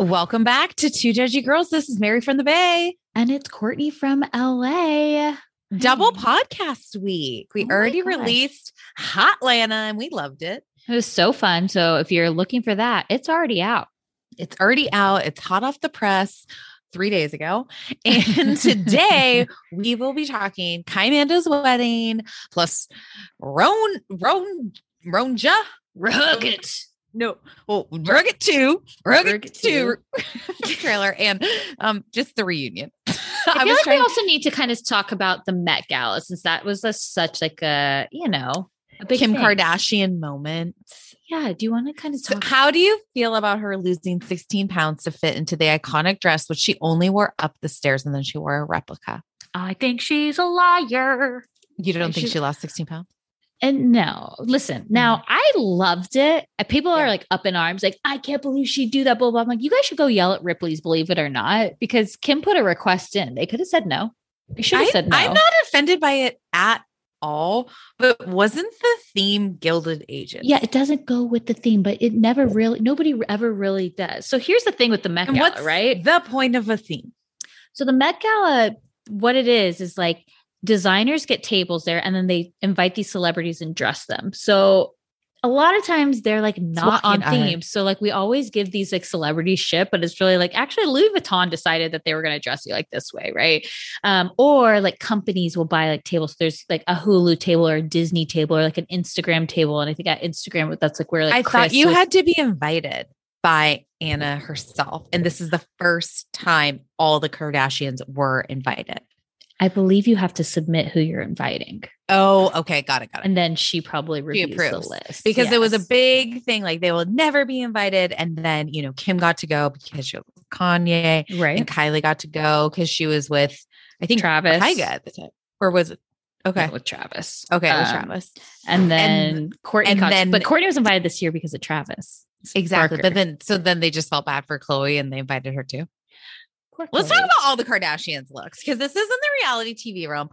Welcome back to Two Judgy Girls. This is Mary from the Bay. And it's Courtney from LA. Double podcast week. We Oh already released Hot Lana and we loved it. It was so fun. So if you're looking for that, it's already out. It's already out. It's hot off the press three days ago. And today we will be talking Kaimanda's wedding plus Roan, Roan, Ronja, Rugged. No, well, Rugged 2, Rugged, Rugged 2 trailer, and um, just the reunion. I, feel like we also need to kind of talk about the Met Gala since that was a, such like a, you know, a big Kim thing. Kardashian moment. Yeah. Do you want to kind of So talk? how do you feel about her losing 16 pounds to fit into the iconic dress, which she only wore up the stairs and then she wore a replica? I think she's a liar. You don't think she lost 16 pounds? And no, listen, now mm-hmm. I loved it. People Yeah. are like up in arms, like, I can't believe she'd do that. Blah, blah. I'm like, you guys should go yell at Ripley's, believe it or not, because Kim put a request in. They could have said no. They should have I, said no. I'm not offended by it at all, but wasn't the theme Gilded Agent? Yeah, it doesn't go with the theme, but it never really, nobody ever really does. So here's the thing with the Met Gala, what's right? the point of a theme? So the Met Gala, what it is, is like designers get tables there and then they invite these celebrities and dress them. So a lot of times they're like not on art. theme. So like we always give these like celebrity shit, but it's really like actually Louis Vuitton decided that they were going to dress you like this way, right? Um, or like companies will buy like tables. There's like a Hulu table or a Disney table or like an Instagram table, and I think at Instagram that's like where like I thought you was- had to be invited by Anna herself. And this is the first time all the Kardashians were invited. I believe you have to submit who you're inviting, Oh, okay. Got it. Got it. and then she probably She reviews the list because it was a big thing. Like they will never be invited. And then, you know, Kim got to go because she was with Kanye right. and Kylie got to go because she was with, I think, Travis. Tyga at the time. Or was it? Okay. with Travis. Okay. Um, Travis. And then Kourtney, and got- then- but Kourtney was invited this year because of Travis. Exactly. But then, so then they just felt bad for Khloé and they invited her too. Poor Let's talk about all the Kardashians looks because this is in the reality TV room.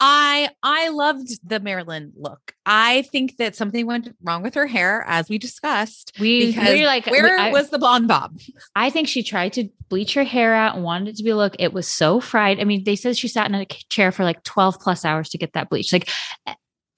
I I loved the Marilyn look. I think that something went wrong with her hair, as we discussed. we Because we're like where I, was the blonde bob? I think she tried to bleach her hair out and wanted it to be a look. It was so fried. I mean, they said she sat in a chair for like 12 plus hours to get that bleach. Like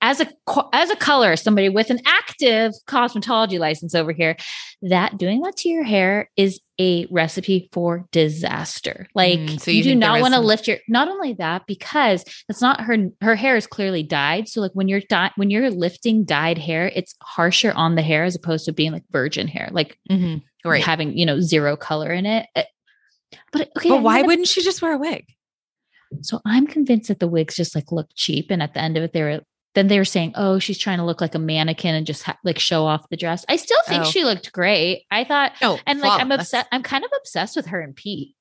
as a as a color, somebody with an active cosmetology license over here, that doing that to your hair is a recipe for disaster. Like Mm, so you, you do not want to lift your not only that because that's not her her hair is clearly dyed. So like when you're di- when you're lifting dyed hair, it's harsher on the hair as opposed to being like virgin hair. Like Right. having you know zero color in it. Uh, But okay, but why gonna- wouldn't she just wear a wig? So I'm convinced that the wigs just like look cheap, and at the end of it, they were then they were saying, "Oh, she's trying to look like a mannequin and just ha- like show off the dress." I still think Oh. she looked great. I thought, No, and like I'm flawless. obsessed. I'm kind of obsessed with her and Pete.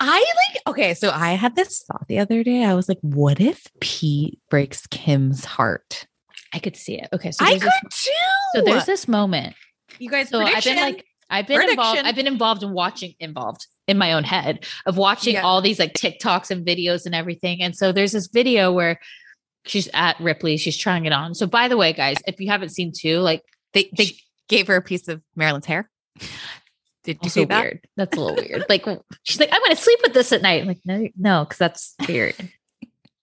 I like okay, so I had this thought the other day. I was like, what if Pete breaks Kim's heart? I could see it. Okay, so I there's could this, too. so there's this moment. you guys. So I've been like I've been involved. I've been involved in watching involved in my own head of watching Yeah. all these like TikToks and videos and everything. And so there's this video where she's at Ripley. She's trying it on. So by the way, guys, if you haven't seen two, like they they gave her a piece of Marilyn's hair. Did you also see that? weird. That's a little weird. Like she's like, I'm gonna sleep with this at night. I'm like, no, no, because that's weird.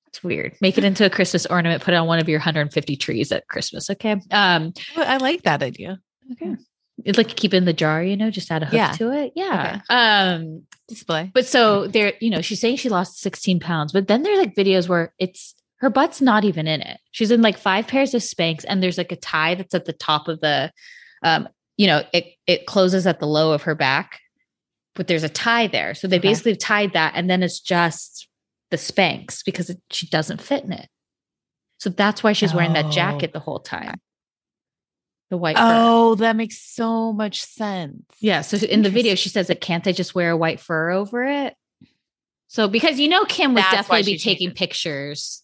It's weird. Make it into a Christmas ornament. Put it on one of your 150 trees at Christmas. Okay. Um, Well, I like that idea. Okay. it's like keep it in the jar, you know, just add a hook Yeah. to it. Yeah. Um, Display. but so there, you know, she's saying she lost 16 pounds, but then there's like videos where it's her butt's not even in it. She's in like five pairs of Spanx, and there's like a tie that's at the top of the, um, you know, it it closes at the low of her back, but there's a tie there. So they Okay. basically tied that, and then it's just the Spanx because it, she doesn't fit in it. So that's why she's wearing that Oh. jacket the whole time. The white. fur. Oh, that makes so much sense. Yeah. So in the video, she says that can't I just wear a white fur over it? So because you know Kim would That's definitely be taking pictures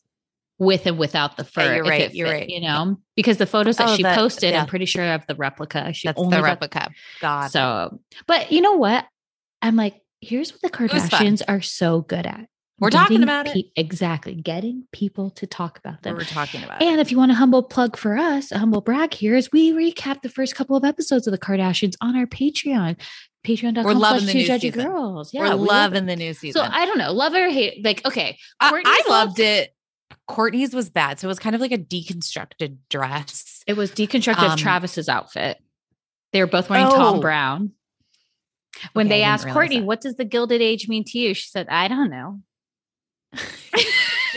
with and without the fur. you're right, you're fit, right. You know, because the photos that Oh, she that- posted, yeah. I'm pretty sure of the replica. She That's only the got- replica. God. So, but you know what? I'm like, here's what the. Kardashians are so good at. We're talking about it. exactly, getting people to talk about them. we're talking about And if you want a humble plug for us, a humble brag here is we recap the first couple of episodes of the Kardashians on our Patreon. Patreon.com We're loving the two new judgy season. girls. We're we love loving it. the new season. So I don't know, love or hate. Like, okay. I, I loved it. Kourtney's was bad. So it was kind of like a deconstructed dress. It was deconstructed Um, Travis's outfit. They were both wearing Oh. Thom Browne. When Okay, they asked Kourtney, that. what does the Gilded Age mean to you? She said, I don't know.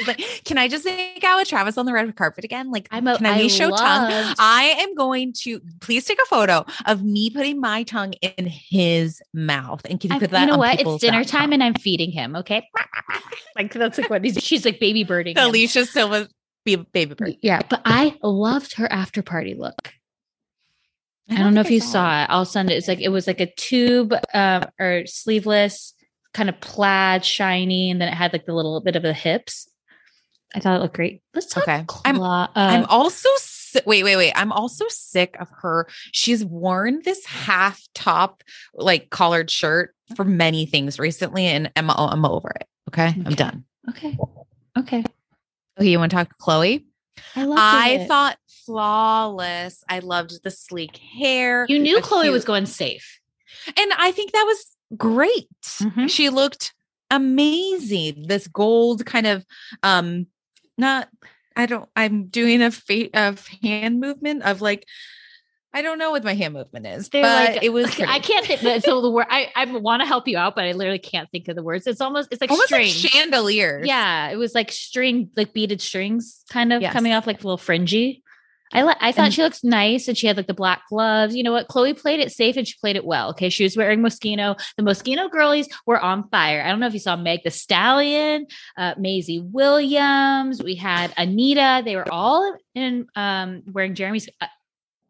Like, can I just make out with Travis on the red carpet again? Like, I'm a- can I, I show tongue? I am going to please take a photo of me putting my tongue in his mouth. And can you I- put that you know what? It's dinner time com? and I'm feeding him. Okay. like that's like what he's, she's like baby birding. Alicia Silva be baby bird. Yeah, but I loved her after party look. I don't know if I you saw it. I'll send it. It's like it was like a tube um, or sleeveless, kind of plaid, shiny, and then it had like the little bit of the hips. I thought it looked great. Let's talk. Okay. Cla- I'm- uh, I'm also si- wait, wait, wait. I'm also sick of her. She's worn this half top, like collared shirt for many things recently, and I'm, I'm over it. Okay, I'm done. okay. Okay. Okay, you want to talk Khloé? I loved I it. thought flawless. I loved the sleek hair. you knew Khloé was going safe. and I think that was great. Mhm. She looked amazing. This gold kind of um not I don't I'm doing a fa- of hand movement of like I don't know what my hand movement is, They're but like it was I can't think. So the word I I want to help you out, but I literally can't think of the words. It's almost it's like almost like chandeliers. Yeah, it was like string, like beaded strings, kind of Yes. coming off like a little fringy. I li- I thought And- she looks nice, and she had like the black gloves. You know what? Khloé played it safe, and she played it well. Okay, she was wearing Moschino. The Moschino girlies were on fire. I don't know if you saw Meg the Stallion, uh, Maisie Williams. We had Anita. They were all in um, wearing Jeremy's. Uh,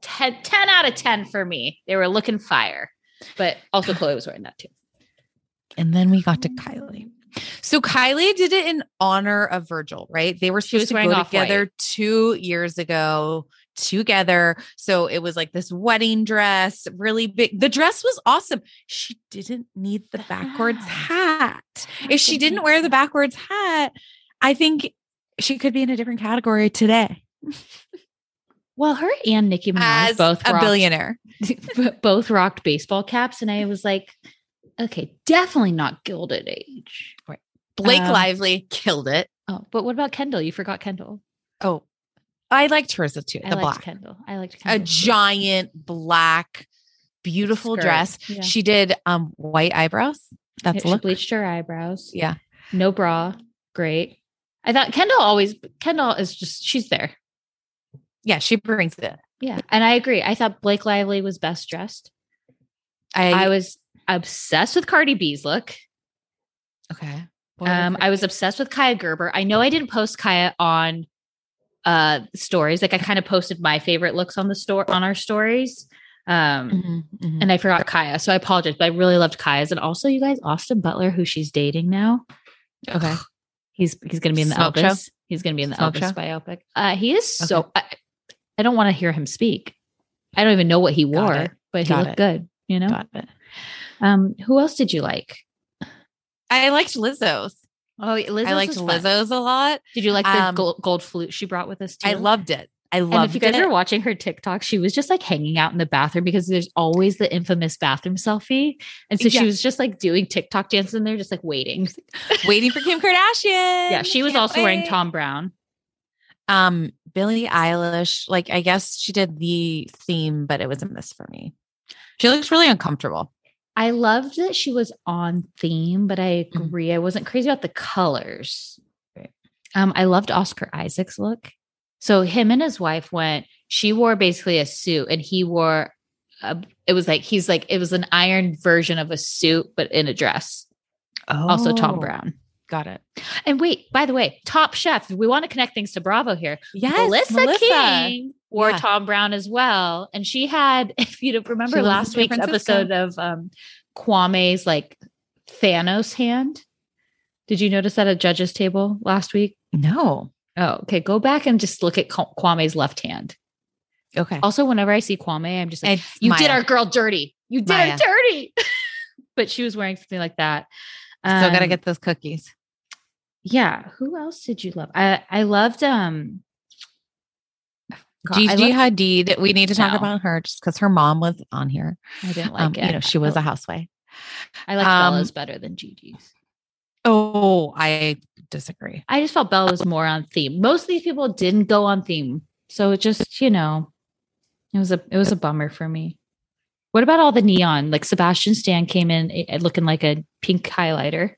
10, 10 out of ten for me. They were looking fire, but also Khloé was wearing that too. And then we got to Kylie. So Kylie did it in honor of Virgil, right? They were supposed to go off-white. together two years ago together. So it was like this wedding dress, really big. The dress was awesome. She didn't need the backwards ah. hat. Oh if she didn't wear the backwards hat, I think she could be in a different category today Well, her and Nicki Minaj as both a rocked- billionaire. both rocked baseball caps, and I was like, okay, definitely not gilded age. Right. Blake Um, Lively killed it. Oh, but what about Kendall? You forgot Kendall. Oh, I liked hers too. I The liked black, Kendall. I liked a Kendall. too. giant black, beautiful Skirt, dress. yeah. She did um white eyebrows. That's she look. bleached her eyebrows. Yeah. No bra. Great. I thought Kendall always Kendall is just she's there. Yeah, she brings it. Yeah. And I agree. I thought Blake Lively was best dressed. I, I was obsessed with Cardi B's look. okay. Um, I was obsessed with Kaia Gerber. I know I didn't post Kaia on uh stories. Like I kind of posted my favorite looks on the store on our stories. Um Mhm, mhm. and I forgot Kaia. So I apologize, but I really loved Kaia's. And also you guys, Austin Butler, who she's dating now. okay. He's he's gonna be in the Smoke Elvis. show? He's gonna be in the Smoke Elvis show? biopic. Uh he is so I, I don't want to hear him speak. I don't even know what he wore, but he looked it. good, you know? Got it. Um, who else did you like? I liked Lizzo's. Oh, Lizzo's I liked fun. Lizzo's a lot. Did you like the Um, gold, gold flute she brought with us too? I loved it. I loved it. And if you guys it. are watching her TikTok, she was just like hanging out in the bathroom because there's always the infamous bathroom selfie. And so Yeah. she was just like doing TikTok dances in there, just like waiting. waiting for Kim Kardashian. Yeah, she was Can't also wearing. Thom Browne. Um, Billie Eilish. Like, I guess she did the theme, but it was a miss for me. She looks really uncomfortable. I loved that she was on theme, but I Mhm. agree. I wasn't crazy about the colors. Right. Um, I loved Oscar Isaac's look. So him and his wife went, she wore basically a suit and he wore a, it was like he's like it was an iron version of a suit, but in a dress. Also Tom Oh, Brown. Got it. And wait, by the way, Top Chef. We want to connect things to Bravo here. Yes, Melissa, King wore Yeah. Thom Browne as well, and she had. If you remember last week's episode of um, Kwame's like Thanos hand. Did you notice that at judges table last week? No. Oh, okay. Go back and just look at Kwame's left hand. Okay. Also, whenever I see Kwame, I'm just like, It's you did our girl dirty. You did Maya. her dirty. but she was wearing something like that. Still gotta Um, get those cookies. Yeah who else did you love i i loved um God, Gigi loved- Hadid. We need to talk No. about her just because her mom was on here. i didn't like Um, it you know, she was a housewife. I like um, bella's better than gigi's Oh, I disagree. i just felt bella was more on theme most of these people didn't go on theme so it just you know it was a it was a bummer for me what about all the neon like sebastian stan came in eh, looking like a pink highlighter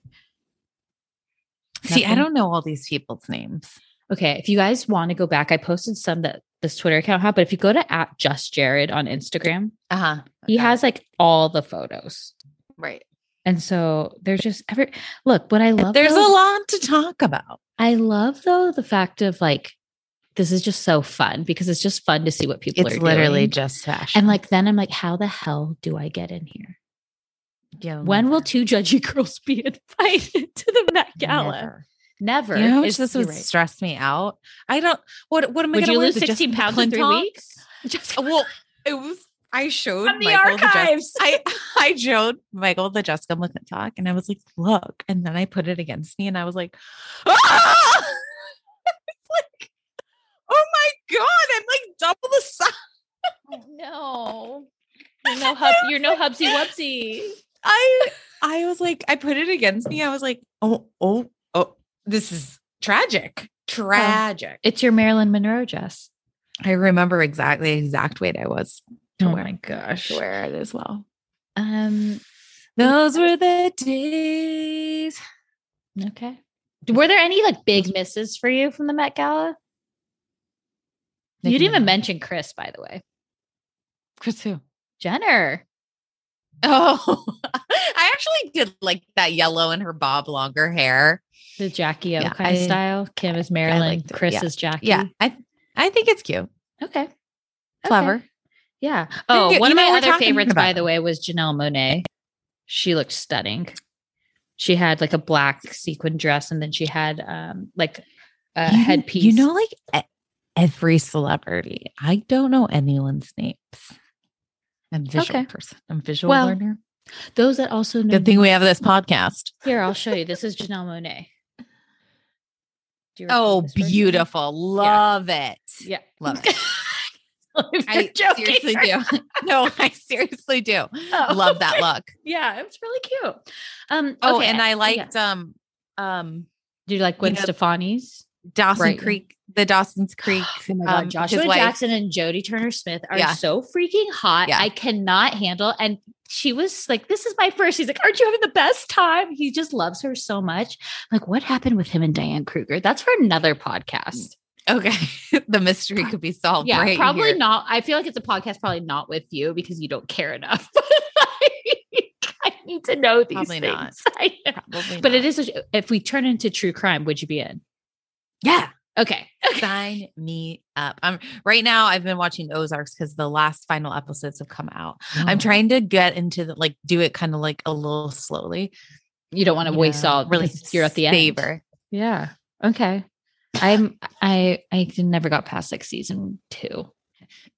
See, I don't know all these people's names. Okay, if you guys want to go back, I posted some that this Twitter account had, but if you go to at just Jared on Instagram, Uh huh. he has like all the photos. right. And so there's just every look, what I love There's though- a lot to talk about. I love though the fact of like this is just so fun because it's just fun to see what people are doing. It's are literally doing. just fashion. and like then I'm like, how the hell do I get in here? Yeah, When will two judgy girls be invited to the Met Gala? Never. Never. You know how much this would right. stress me out? I don't. What? What am I going to lose 16 pounds in three weeks? Just Well, it was. I showed From the Michael Jessica- archives. I I showed Michael the Jessica look at and I was like, "Look," and then I put it against me, and I was like, "Ah!" Like, "Oh my god!" I'm like double the size. Oh, no. You're no hub you're no hubsy wubsy. I I was like, I put it against me. I was like, "Oh oh oh, this is tragic, tragic." It's your Marilyn Monroe dress. I remember exactly the exact weight I was Oh wear, my gosh. to wear it as well. Um Those were the days. okay. Were there any like big misses for you from the Met Gala? You didn't even mention Kris, by the way. Kris who? Jenner. Oh, I actually did like that yellow in her bob longer hair. The Jackie O Yeah, kind of I- style. Kim is Marilyn. Kris yeah. is Jackie. Yeah, I I think it's cute, Okay. Okay. clever. Yeah. Oh, you- one you of my other favorites, by the way, was Janelle Monáe. She looked stunning. She had like a black sequin dress, and then she had um like a You- headpiece. You know, like every celebrity. I don't know anyone's names. I'm visual Okay. person. I'm a visual Well, learner. Those that also know. Good thing we have this podcast. Here, I'll show you. This is Janelle Monáe. Oh, recognize this person? beautiful. Love it. Yeah. Love it. I seriously do. No, I seriously do. Oh, Love that look. Yeah, it's really cute. Um, Oh, and I yeah. liked um um Do you like Gwen you know, Stefani's? Dawson Right. Creek, the Dawson's Creek. Oh my god, um, Joshua wife. Jackson and Jodie Turner Smith are Yeah. so freaking hot. Yeah. I cannot handle. And she was like, "This is my first. He's like, "Aren't you having the best time?" He just loves her so much. Like, what happened with him and Diane Kruger? That's for another podcast. Okay. the mystery could be solved. yeah, right probably here. not. I feel like it's a podcast, probably not with you because you don't care enough. I need to know these Probably things. not. I. Probably But it not. is. A, if we turn into true crime, would you be in? Yeah. Okay. Sign me up. I'm right now. I've been watching Ozarks because the last final episodes have come out. I'm Oh. trying to get into the like do it kind of like a little slowly. You don't want to waste all. really You're at the end. Yeah. Okay. I'm I I never got past like season two.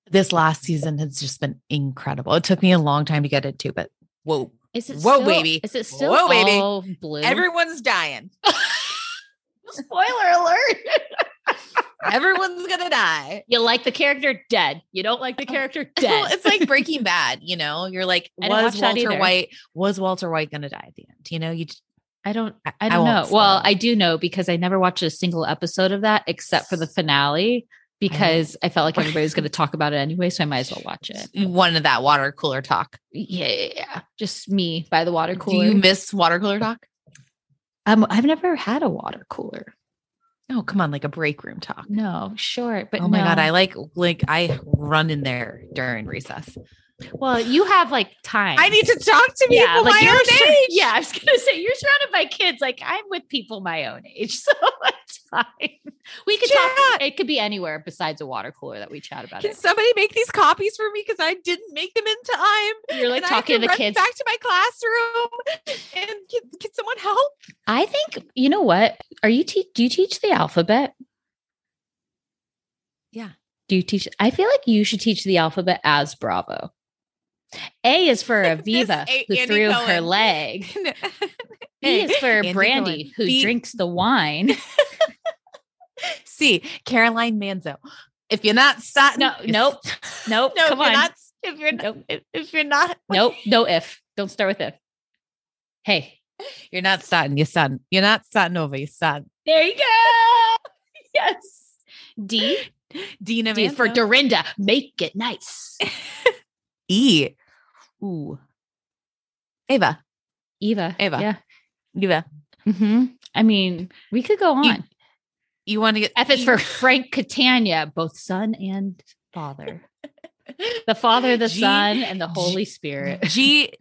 This last season has just been incredible. It took me a long time to get into, but whoa, Is it Whoa, still, baby. Is it still Whoa, baby. all blue? everyone's dying. Spoiler alert. Everyone's gonna die. you like the character dead. You don't like the oh. character dead. Well, it's like Breaking Bad. You know, you're like, was Walter. White? Was Walter White gonna die at the end? You know, you I don't I- I I don't know. Well. I do know because I never watched a single episode of that except for the finale because I felt like everybody was going to talk about it anyway, so I might as well watch it. one of that water cooler talk. Yeah, yeah, yeah. just me by the water cooler. Do you miss water cooler talk? Um, I've never had a water cooler. Oh, come on, like a break room talk. No, sure, but oh my god. I like like I run in there during recess. Well, you have like time. I need to talk to people yeah, like my own sur- age. Yeah, I was gonna say you're surrounded by kids. Like I'm with people my own age, so it's We could Chat. talk. It could be anywhere besides a water cooler that we chat about Can it. somebody make these copies for me because I didn't make them in time? You're like and talking to the kids. back to my classroom. And can, can someone help? I think you know what? Are you te- do you teach the alphabet? Yeah. Do you teach? I feel like you should teach the alphabet as Bravo. A is for Aviva, A- who Andy threw her leg. B is for Andy Brandy, Cohen. who B- drinks the wine. C. Caroline Manzo. If you're not starting, No, nope, nope. No, come if you're on. not. If you're Nope. not, if, if you're not, Nope, no if. Don't start with if. Hey, you're not starting. You're starting. You're not starting over. You're starting. there you go. yes. D, Dina D for. Dorinda. Make it nice. E. Ooh. Ava. Eva. Ava. Yeah. Eva. hmm I mean, we could go on. You want to get F is for Frank Catania, both son and father. The Father, the G- Son, and the Holy Spirit. G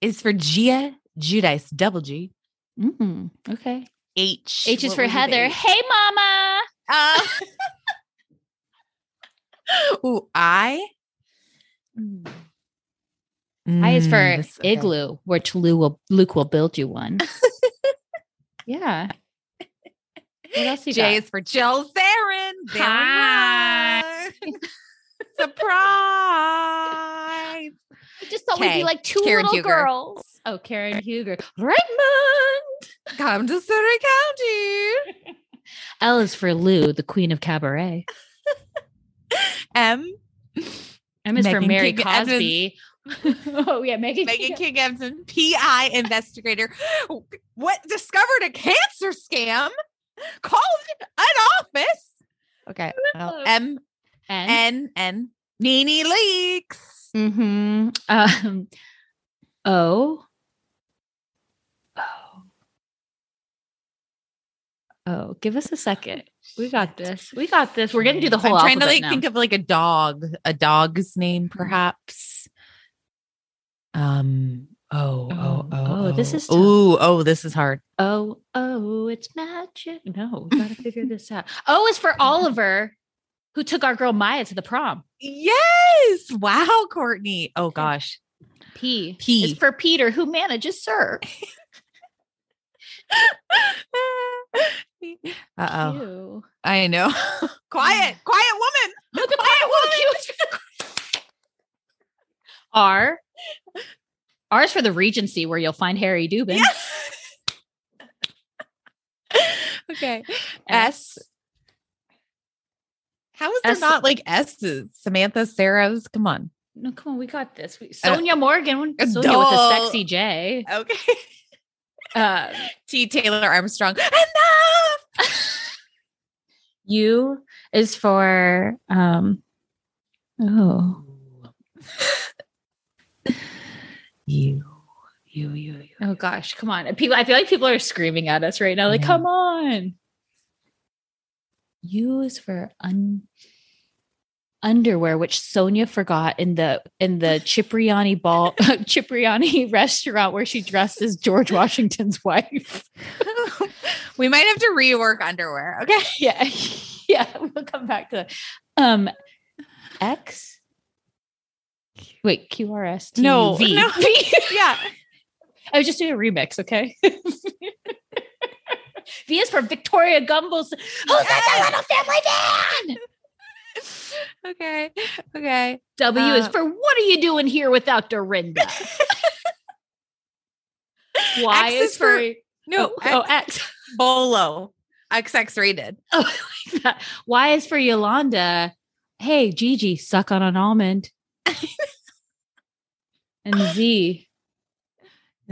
is for Gia Giudice. Double G. Mm, okay. H. H is for would be the Heather. Hey, Mama. Uh, ooh, I. I is for Mm, this- okay. Igloo, which Lou will, Luke will build you one. yeah. What else you J got? is for Jill Zarin. Hi. Surprise. I just thought we'd be like two Karen little Huger. girls. Oh, Karen Huger. Raymond. Come to Surrey County. L is for Lou, the queen of cabaret. M. M is for Mary King Cosby. oh, yeah. Megan, Megan King. King Evans, PI investigator, what discovered a cancer scam, called an office. Okay. well, M N. N N NeNe Leakes. Mm-hmm. Um, o. Oh. Oh, give us a second. We got this. We got this. We're gonna do the whole. I'm trying to like now. think of like a dog, a dog's name, perhaps. Um. Oh. Oh. Oh, Oh. oh, this is tough. Ooh. Oh, this is hard. Oh, oh, it's magic. No, we gotta figure this out. O is for Oliver, who took our girl Maya to the prom. Yes. Wow, Courtney. Oh gosh. P. P. is for Peter, who manages Sir. Uh oh. I know. quiet, quiet woman. Look at that. Look, Q is R. Is for the Regency, where you'll find Harry Dubin. Okay. S. How is there S- not like S's? Samantha, Sarah's. Come on. No, come on, we got this. We, Sonja Morgan, uh, Sonja with a sexy J. Okay. Uh, T. Taylor Armstrong. Enough. U is for um. Oh, You. You. You. You. oh gosh, come on! People, I feel like people are screaming at us right now. Like, Yeah. come on. U is for un underwear, which Sonja forgot in the in the Cipriani ball Cipriani restaurant where she dressed as George Washington's wife. we might have to rework underwear. Okay. yeah, yeah. We'll come back to that. Um, X. Wait, QRS. No, V. no. V. Yeah. I was just doing a remix, okay? v is for Victoria Gumbel's. Who's that little family man? Okay. Okay. W is Uh, for what are you doing here without Dorinda? y X is, is for, for- No. oh, oh, X. Bolo. XX rated. Oh, like that. Y is for Yolanda. Hey, Gigi, suck on an almond. And Z.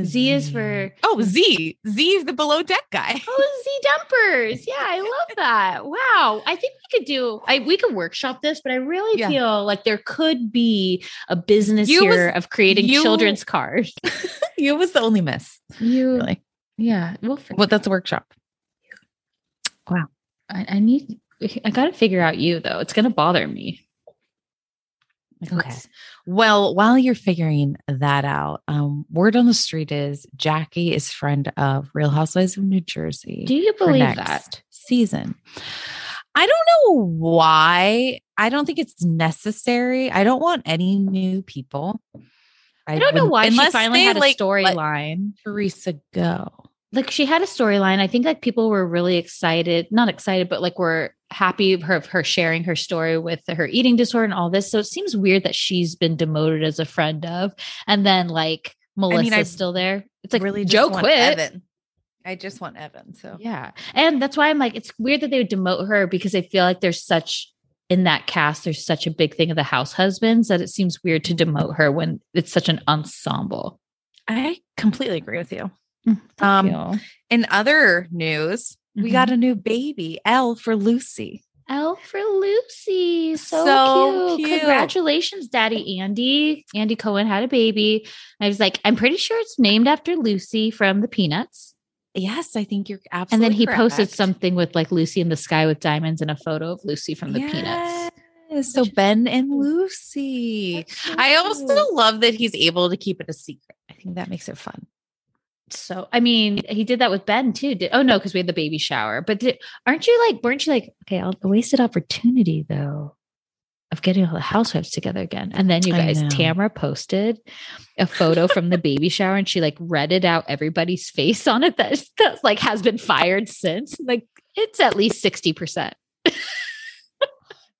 Z is for Oh, Z. Z, is the below deck guy. oh Z dumpers. Yeah, I love that. Wow, I think we could do. I we could workshop this, but I really Yeah. feel like there could be a business You here was- of creating you- children's cars. You was the only miss. You, Really. yeah. Well, Well, that's a workshop. I, I need. I got to figure out you though. It's gonna bother me. Like, Okay. Well, while you're figuring that out, um, word on the street is Jackie is friend of Real Housewives of New Jersey. Do you believe that? season? I don't know why. I don't think it's necessary. I don't want any new people. I don't know why she finally they, had a like, storyline. Teresa go. like she had a storyline. I think like people were really excited, not excited, but like were happy of her, her sharing her story with her eating disorder and all this. So it seems weird that she's been demoted as a friend of, and then like Melissa's I still there. It's like really Joe quit. Evan. I just want Evan. So Yeah. And that's why I'm like, it's weird that they would demote her because I feel like there's such in that cast, there's such a big thing of the house husbands that it seems weird to demote her when it's such an ensemble. I completely agree with you. Thank Um, you. In other news, we got a mm-hmm. new baby, L for Lucy. L for Lucy. So, So cute. cute. Congratulations, Daddy Andy. Andy Cohen had a baby. I was like, I'm pretty sure it's named after Lucy from the Peanuts. Yes, I think you're absolutely. And then he posted something with like Lucy in the sky with diamonds and a photo of Lucy from the Peanuts. So Ben and Lucy. So I also love that he's able to keep it a secret. I think that makes it fun. So I mean, he did that with Ben too. Did, oh no, because we had the baby shower. But did, aren't you like? Weren't you like? Okay, I'll a wasted opportunity though of getting all the housewives together again. And then you guys, know. Tamara posted a photo from the baby shower, and she like redded out everybody's face on it that that like has been fired since. Like it's at least sixty percent.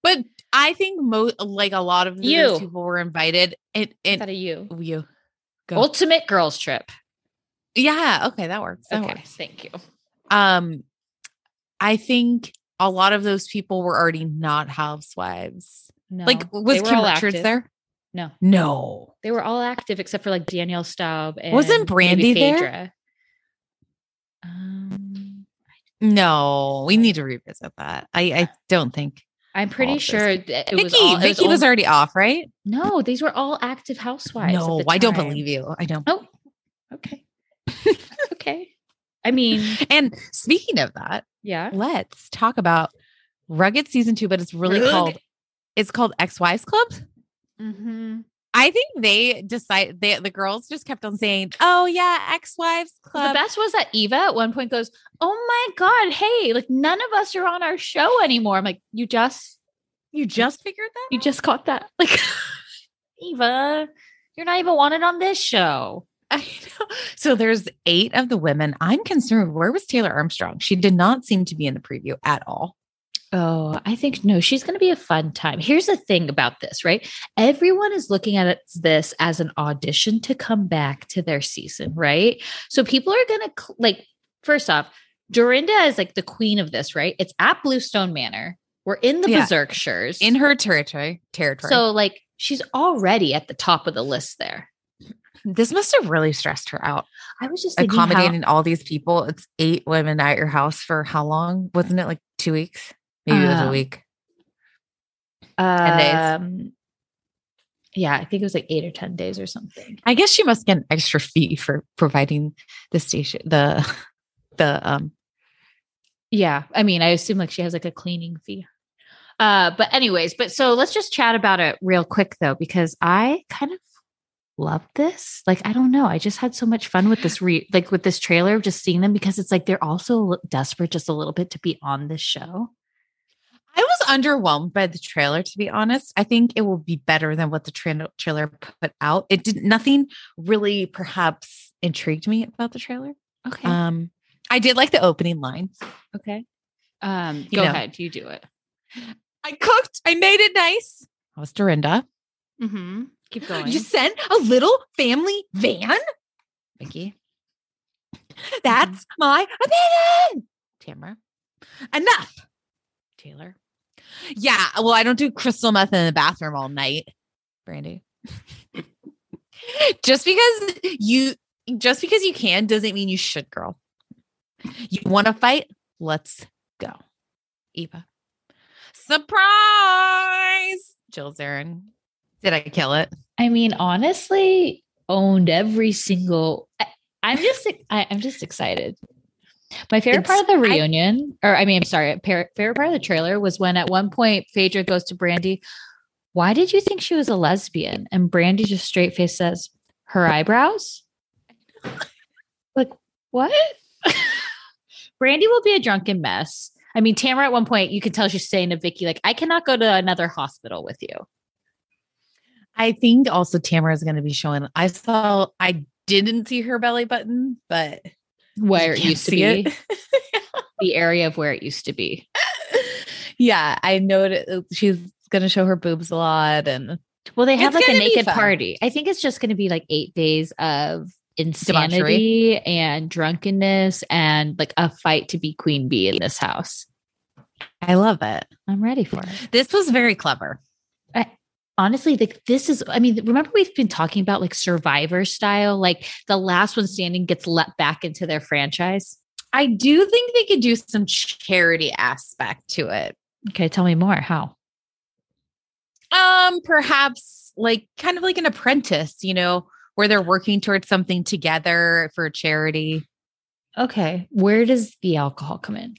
But I think most like a lot of You. people were invited. It it Out of you, you go. ultimate girls trip. Yeah, okay, that works. That Okay, works. thank you. Um, I think a lot of those people were already not housewives. No, like, was Kim Richards active. there? No. No. They were all active except for like Danielle Staub and Wasn't Brandi there? Um, No, we need to revisit that. I, I don't think. I'm pretty sure that it Vicki, was all. it Vicki was all- already off, right? no. These were all active housewives. no, I don't believe you. I don't. Oh, okay, okay. I mean, And speaking of that, yeah. let's talk about Rugged season two, but it's really Rugged. called it's called Ex Wives Club. Mm-hmm. I think they decide they the girls just kept on saying, "Oh yeah, Ex Wives club." The best was that Eva at one point goes, "Oh my god, hey, like none of us are on our show anymore." I'm like, "You just, you just figured that? you just caught that, like, Eva, you're not even wanted on this show." I know. So there's eight of the women. I'm concerned. Where was Taylor Armstrong? She did not seem to be in the preview at all. Oh, I think no, she's going to be a fun time. Here's the thing about this, right? Everyone is looking at this as an audition to come back to their season, right? So people are going to like, first off, Dorinda is like the queen of this, right? It's at Bluestone Manor. We're in the Yeah. Berserkshires. In her territory, territory. so like she's already at the top of the list there. This must have really stressed her out. I was just Accommodating all these people. It's eight women at your house for how long? Wasn't it like two weeks? Maybe it was a Uh, week. how, 10 days. um, yeah, I think it was like eight or 10 days or something. I guess she must get an extra fee for providing the station, the, the, um, Yeah. I mean, I assume like she has like a cleaning fee. Uh, but anyways, but so let's just chat about it real quick though, because I kind of love this. Like, I don't know. I just had so much fun with this re like with this trailer, of just seeing them because it's like they're also desperate just a little bit to be on this show. I was underwhelmed by the trailer, to be honest. I think it will be better than what the tra- trailer put out. It did nothing really, perhaps, intrigued me about the trailer. Okay. Um, I did like the opening line. okay. Um, you go know. ahead. You do it. I cooked. I made it nice. I was Dorinda. Mm-hmm. Keep going. You sent a little family van, Vicki. That's mm-hmm. my opinion. Tamara. Enough. Taylor. Yeah. Well, I don't do crystal meth in the bathroom all night, Brandi. just because you just because you can doesn't mean you should, girl. You want to fight? Let's go. Eva. Surprise! Jill Zarin. Did I kill it? I mean, honestly, owned every single. I, I'm just, I, I'm just excited. My favorite part of the It's- I- reunion, or I mean, I'm sorry, par- favorite part of the trailer was when at one point Phaedra goes to Brandi. Why did you think she was a lesbian? And Brandi just straight face says, "Her eyebrows." like what? Brandi will be a drunken mess. I mean, Tamara at one point you could tell she's saying to Vicki, like, "I cannot go to another hospital with you." I think also Tamara is going to be showing. I saw. I didn't see her belly button, but Where it used to be. it. the area of where it used to be. yeah, I noticed she's going to show her boobs a lot, and Well, they have It's like a naked party. I think it's just going to be like eight days of insanity and drunkenness and like a fight to be queen bee in this house. I love it. I'm ready for it. This was very clever. Honestly, like this is, I mean, remember we've been talking about like survivor style, like the last one standing gets let back into their franchise. I do think they could do some charity aspect to it. Okay, tell me more. How? Um, perhaps like kind of like an apprentice, you know, where they're working towards something together for a charity. Okay, where does the alcohol come in?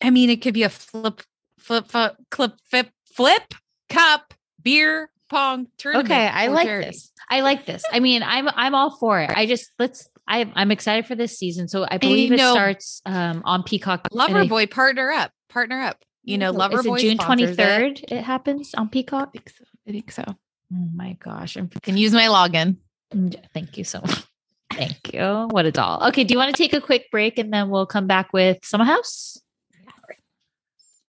I mean, it could be a flip, flip, flip, clip, flip, flip, cup, beer, pong, tournament. Okay, I like charity. this. I like this. I mean, I'm I'm all for it. I just let's. I, I'm excited for this season. So I believe it know- starts um, on Peacock. and I- Loverboy, partner up, partner up. You know, Is it Loverboy June sponsors it. 23rd. It. happens on Peacock. I think so. I think so. Oh my gosh! I'm Can use my login. Thank you so much. Thank you. What a doll. Okay, do you want to take a quick break and then we'll come back with Summer House?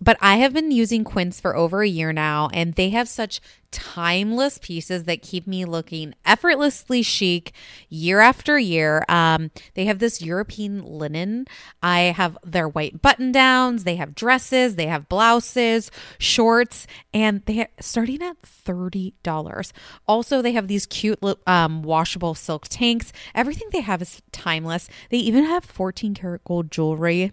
but I have been using Quince for over a year now, and they have such timeless pieces that keep me looking effortlessly chic year after year. Um, they have this European linen. I have their white button downs. They have dresses. They have blouses, shorts, and they are starting at thirty dollars. Also, they have these cute um, washable silk tanks. Everything they have is timeless. They even have fourteen karat gold jewelry.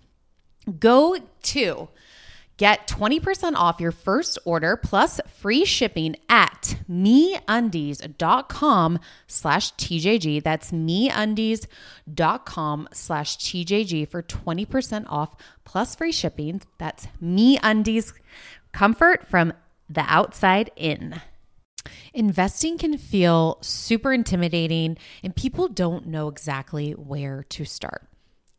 Go to get 20% off your first order plus free shipping at meundies.com slash TJG. That's meundies.com slash TJG for 20% off plus free shipping. That's meundies comfort from the outside in. Investing can feel super intimidating and people don't know exactly where to start.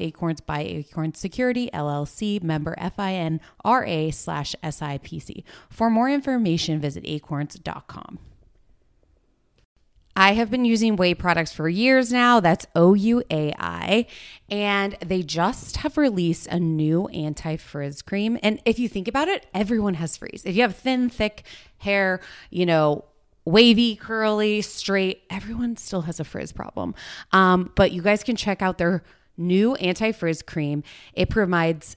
Acorns by Acorns Securities LLC, member FINRA slash SIPC. For more information, visit acorns.com. I have been using Ouai products for years now. That's O U A I. And they just have released a new anti frizz cream. And if you think about it, everyone has frizz. If you have thin, thick hair, you know, wavy, curly, straight, everyone still has a frizz problem. Um, but you guys can check out their new anti frizz cream. It provides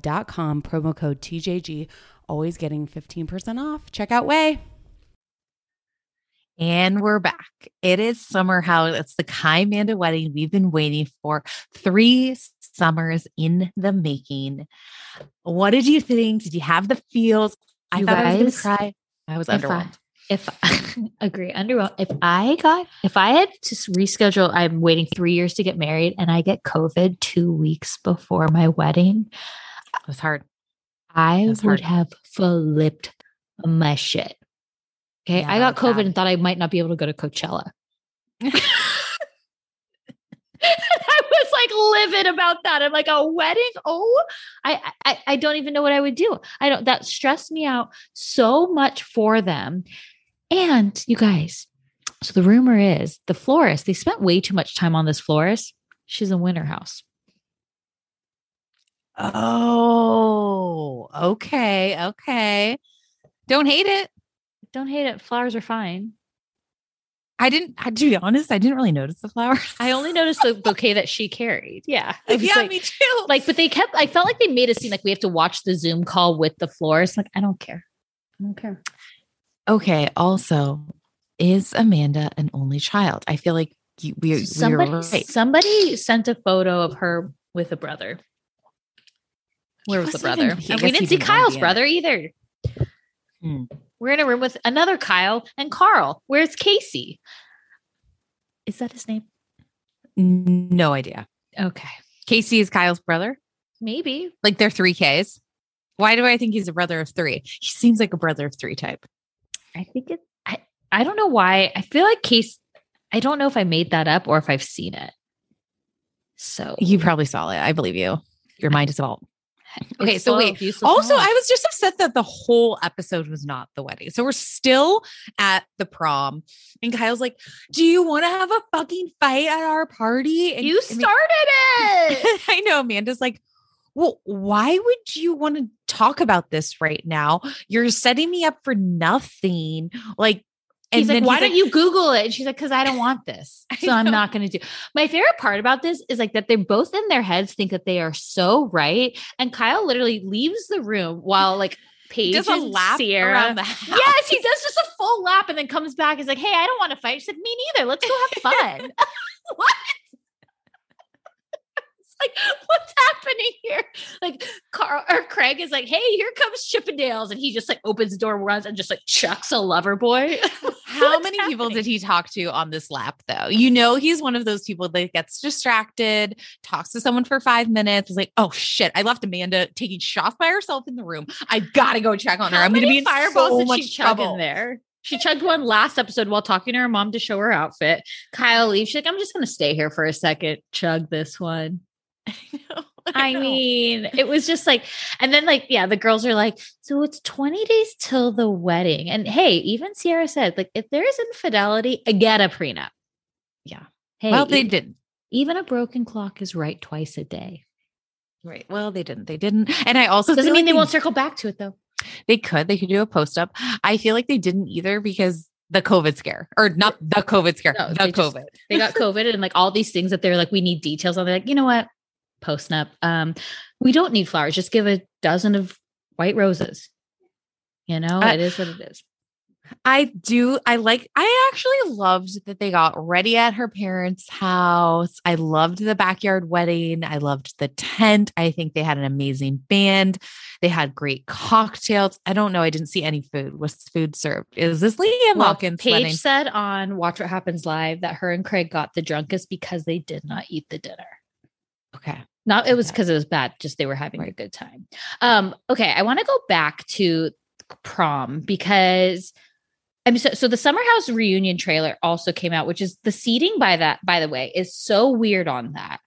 dot com, promo code TJG. Always getting 15% off. Check out Ouai. And we're back. It is summer house. It's the Kai Manda wedding we've been waiting for three summers in the making. What did you think? Did you have the feels? I You thought I was going to cry. I was underwhelmed. I, if agree underwhelmed if i got if i had to reschedule i'm waiting three years to get married and i get covid two weeks before my wedding It was hard. i would hard. have flipped my shit okay Yeah, i got covid bad. and thought i might not be able to go to coachella I was like livid about that. I'm like a wedding. Oh, I, I I don't even know what I would do. I don't. That stressed me out so much for them. And you guys, so the rumor is the florist. They spent way too much time on this florist. She's a winter house. Oh, okay. Okay. Don't hate it. Don't hate it. Flowers are fine. I didn't, I- to be honest, I didn't really notice the flowers. I only noticed the bouquet that she carried. Yeah, yeah, like, me too. like, but they kept. I felt like they made a scene like we have to watch the Zoom call with the florist. Like, I don't care. I don't care. Okay. Also, is Amanda an only child? I feel like you, we, we somebody were right. somebody sent a photo of her with a brother. Where was the brother? even- and we didn't see Kyle's be in brother either. Hmm. We're in a room with another Kyle and Carl. Where's Casey? Is that his name? No idea. Okay. Casey is Kyle's brother. Maybe. Like they're three Ks. Why do I think he's a brother of three? He seems like a brother of three type. I think it I I don't know why. I feel like Case I don't know if I made that up or if I've seen it. So You probably saw it. I believe you. Your mind is evolved. Okay, it's so wait. Also. I was just upset that the whole episode was not the wedding. So we're still at the prom, and Kyle's like, "Do you want to have a fucking fight at our party?" And you I mean- started it. I know Amanda's like, well, why would you want to talk about this right now? You're setting me up for nothing. Like, and he's like, then why he's don't like, you Google it? And she's like, because I don't want this. So I'm not going to do. My favorite part about this is like that they're both in their heads think that they are so right. And Kyle literally leaves the room while like Paige does a lap Ciara. around the house? Yes, he does just a full lap and then comes back. He's like, hey, I don't want to fight. She's like, me neither. Let's go have fun. what? Like, what's happening here? Like, Carl or Craig is like, hey, here comes Chippendales. And he just like opens the door, runs, and just like chucks a lover boy. How many people did he talk to on this lap, though? You know, he's one of those people that gets distracted, talks to someone for five minutes, is like, oh shit, I left Amanda taking shots by herself in the room. I gotta go check on her. How I'm gonna be in fireballs so much trouble. in there? She chugged one last episode while talking to her mom to show her outfit. Kyle leaves. She's like, I'm just gonna stay here for a second. Chug this one. I know. mean, it was just like, and then like, yeah, the girls are like, so it's 20 days till the wedding. And hey, even Ciara said, like, if there is infidelity, I get a prenup. Yeah. Hey, well, they e- didn't. even a broken clock is right twice a day. Right. Well, they didn't. They didn't. And I also Doesn't mean like they won't circle back to it though. They could. They could do a post up. I feel like they didn't either because the COVID scare, or not the COVID scare, No, the they just- COVID. They got COVID and like all these things that they're like, we need details on. They're like, you know what? Post up. Um, we don't need flowers. Just give a dozen of white roses. You know, Uh, it is what it is. I do. I like, I actually loved that they got ready at her parents' house. I loved the backyard wedding. I loved the tent. I think they had an amazing band. They had great cocktails. I don't know. I didn't see any food. Was food served? Is this Liam Well, Hawkins Paige wedding? said on Watch What Happens Live that her and Craig got the drunkest because they did not eat the dinner. Okay. Not it was because it was bad, just they were having a good time. Um, okay, I want to go back to prom because I mean so, so the summer house reunion trailer also came out, which is the seating by that, by the way, is so weird on that.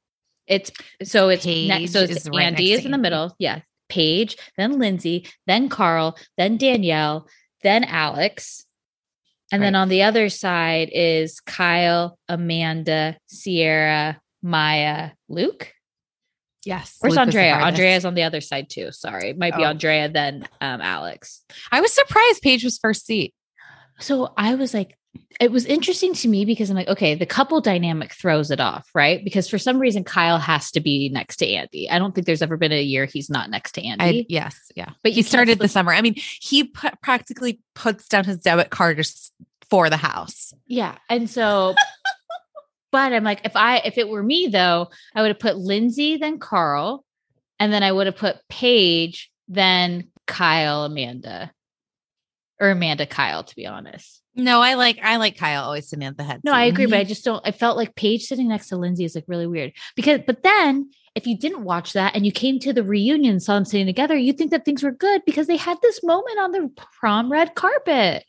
It's so it's next, so it's is right Andy is in the middle. Yeah. Paige, then Lindsay, then Carl, then Danielle, then Alex. And then on the other side is Kyle, Amanda, Ciara, Mya, Luke. Yes. Where's Luke Andrea? farthest. Andrea's on the other side too. Sorry. It might be Oh. Andrea, then um, Alex. I was surprised Paige was first seat. So I was like, it was interesting to me because I'm like, okay, the couple dynamic throws it off, right? Because for some reason, Kyle has to be next to Andy. I don't think there's ever been a year he's not next to Andy. I, yes, yeah. But But he started the summer. I mean, he put, practically puts down his debit card just for the house. Yeah. And so, but I'm like, if I, if it were me though, I would have put Lindsay, then Carl, and then I would have put Paige, then Kyle, Amanda, or Amanda, Kyle, to be honest. No, I like I like Kyle always the head. No. I agree, but I just don't. I felt like Paige sitting next to Lindsay is like really weird because, but then if you didn't watch that and you came to the reunion, saw them sitting together, you'd think that things were good because they had this moment on the prom red carpet.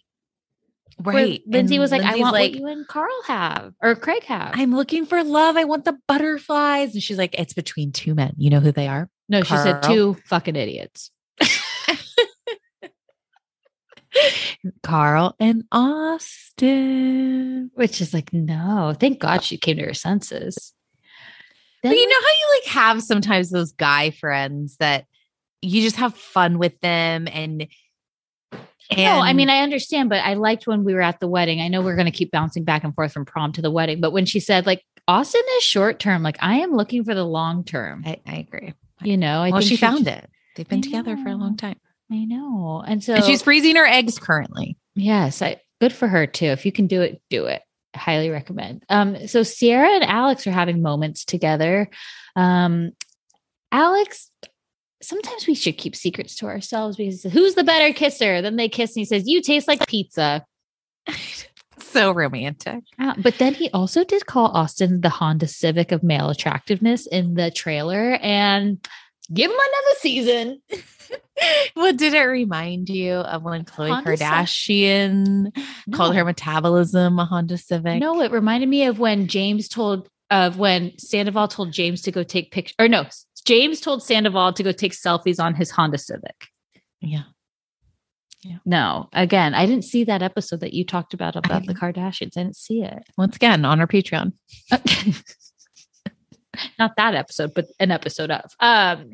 Where right. Lindsay and was like, "I want like, what you and Carl have, or Craig have." I'm looking for love. I want the butterflies. And she's like, it's between two men. You know who they are? no, she said Carl. two fucking idiots. Carl and Austin. Which is like, no, thank God she came to her senses. But Then, you know how you like have sometimes those guy friends that you just have fun with them and No, I mean, I understand, but I liked when we were at the wedding. I know we're going to keep bouncing back and forth from prom to the wedding, but when she said, like, Austin is short term, like, I am looking for the long term, I, I agree. you know, I well, think she found it. They've been I together for a long time. I know. And so, and she's freezing her eggs currently. yes, I, good for her too. If you can do it, do it. I highly recommend. Um, so Ciara and Alex are having moments together. Um, Alex, sometimes we should keep secrets to ourselves because who's the better kisser? Then they kiss and he says, You taste like pizza. So romantic. Uh, but then he also did call Austin the Honda Civic of male attractiveness in the trailer and give him another season. What did it remind you of when Khloé Honda. Kardashian called her metabolism a Honda Civic? No, it reminded me of when James told of when Sandoval told James to go take pictures or no, James told Sandoval to go take selfies on his Honda Civic. Yeah. No, again, I didn't see that episode that you talked about about the Kardashians. I didn't see it. Once again, on our Patreon. Not that episode, but an episode of. Um,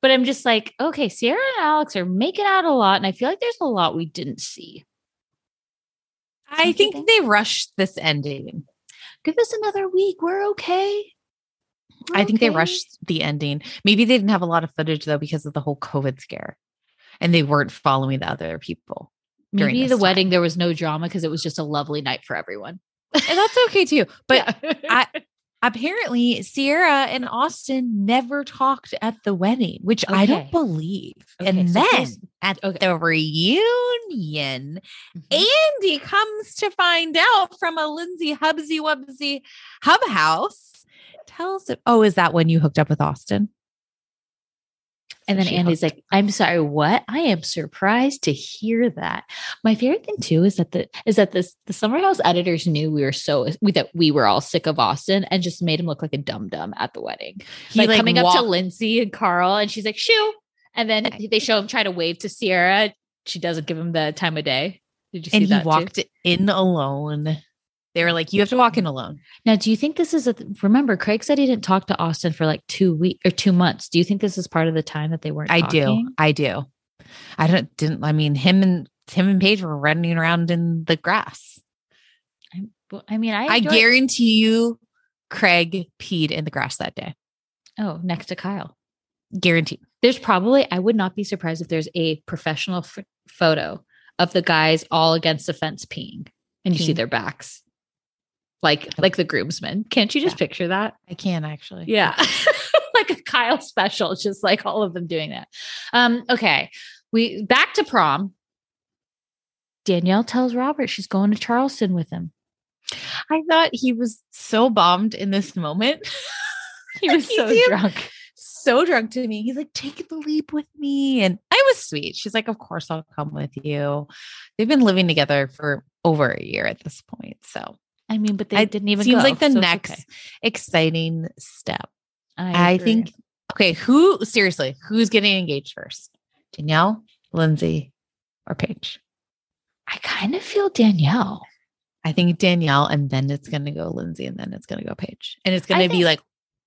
but I'm just like, okay, Ciara and Alex are making out a lot, and I feel like there's a lot we didn't see. I think think? they rushed this ending. Give us another week. We're okay. We're I think they rushed the ending. Maybe they didn't have a lot of footage though because of the whole COVID scare. And they weren't following the other people. during Maybe the time. wedding there was no drama because it was just a lovely night for everyone. And that's okay too. But Yeah. I apparently Ciara and Austin never talked at the wedding, which I don't believe. Okay, and so then at okay. the reunion, Mhm. Andy comes to find out from a Lindsay Hubsy Wubsy Hub House. Tells it, oh, is that when you hooked up with Austin? And then she Andy's hooked- like, I'm sorry, what? I am surprised to hear that. My favorite thing too is that the is that this the Summer House editors knew we were so we that we were all sick of Austin and just made him look like a dum dum at the wedding. He, like, like, coming up to walked- Lindsay and Carl, and she's like, shoo. And then they show him try to wave to Ciara. She doesn't give him the time of day. Did you see and he that? too? walked in alone. They were like, you have to walk in alone. Now, do you think this is a remember? Craig said he didn't talk to Austin for like two weeks or two months. Do you think this is part of the time that they weren't? I do. I do. I don't didn't I mean him and him and Paige were running around in the grass. Well, I mean, I I guarantee you Craig peed in the grass that day. Oh, next to Kyle. Guaranteed. There's probably, I would not be surprised if there's a professional f- photo of the guys all against the fence peeing and you see their backs. Like, like the groomsmen. Can't you just picture that? I can actually. Yeah. like a Kyle special. Just like all of them doing that. Um, okay. We back to prom. Danielle tells Robert she's going to Charleston with him. I thought he was so bombed in this moment. He was so drunk. so drunk to me. He's like, take the leap with me. And I was sweet. She's like, of course I'll come with you. They've been living together for over a year at this point. So I mean, but they I- didn't even seems go, like the so next okay. exciting step. I, I, think okay, who seriously, who's getting engaged first? Danielle, Lindsay, or Paige? I kind of feel Danielle. I think Danielle, and then it's gonna go Lindsay, and then it's gonna go Paige. And it's gonna be think- like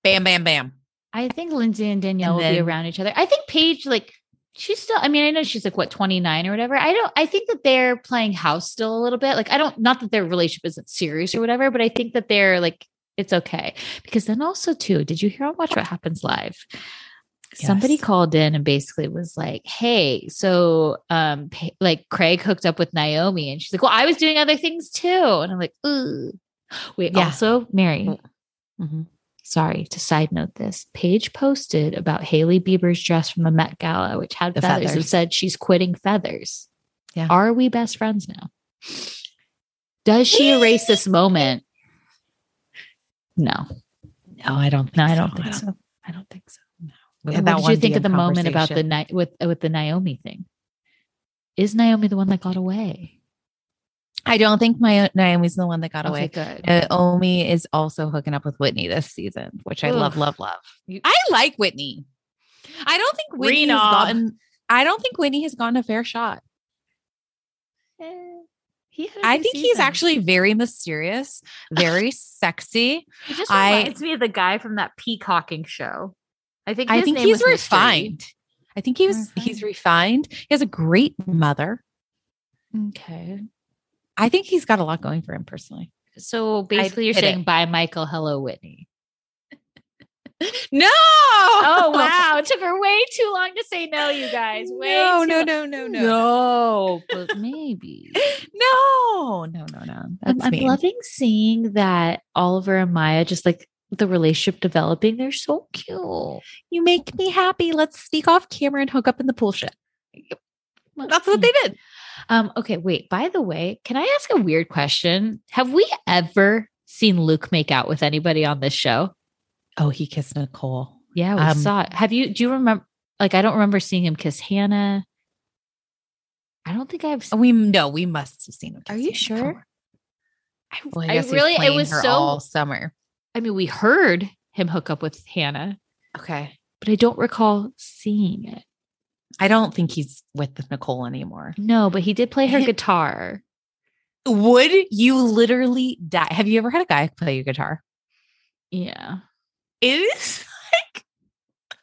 bam, bam, bam. I think Lindsay and Danielle And will be around each other. I think Paige, like, she's still, I mean, I know she's like, what, 29 or whatever. I don't, I think that they're playing house still a little bit. Like, I don't, not that their relationship isn't serious or whatever, but I think that they're like, it's okay. Because then also, too, did you hear on Watch What Happens Live? Somebody called in and basically was like, "Hey, so um, like Craig hooked up with Naomi," and she's like, "Well, I was doing other things too," and I'm like, "Ooh." Wait, Yeah. also, Mary, Mhm. Sorry to side note this. Paige posted about Hailey Bieber's dress from the Met Gala, which had The feathers, and said she's quitting feathers. Yeah. Are we best friends now? Does she erase this moment? No, No, I don't. no, I don't so. think so. I don't think so. And what did you think of the moment about the night with with the Naomi thing? Is Naomi the one that got away? I don't think my Naomi's the one that got Okay, away. good. Naomi is also hooking up with Whitney this season, which I love, Ugh. love, love. You- I like Whitney. I don't think Whitney has gotten. I don't think Whitney has gotten a fair shot. Eh, he I think he's actually very mysterious, very sexy. He just I- reminds me of the guy from that peacocking show. I think I think name he's was Mystery. refined. I think he was. He's refined. He has a great mother. Okay. I think he's got a lot going for him personally. So basically, you're saying it. bye, Michael. Hello, Whitney. No. Oh wow! It took her way too long to say no, you guys. Way no, no, no, no, no, no, but maybe. no, no, no, no. I'm, I'm loving seeing that Oliver and Mya just like the relationship developing. They're so cute. You make me happy. Let's sneak off camera and hook up in the pool shed. That's what they did. Um, okay, wait. By the way, can I ask a weird question? Have we ever seen Luke make out with anybody on this show? Oh, he kissed Nicole. Yeah, we Um, saw it. Have you? Do you remember? Like, I don't remember seeing him kiss Hannah. I don't think I've. Seen We no, we must have seen him. Are you kissing sure? I, Well, I he's really. It was so. all summer. I mean, we heard him hook up with Hannah, Okay. but I don't recall seeing it. I don't think he's with Nicole anymore. No, but he did play her guitar. Would you literally die? Have you ever had a guy play your guitar? Yeah, It is like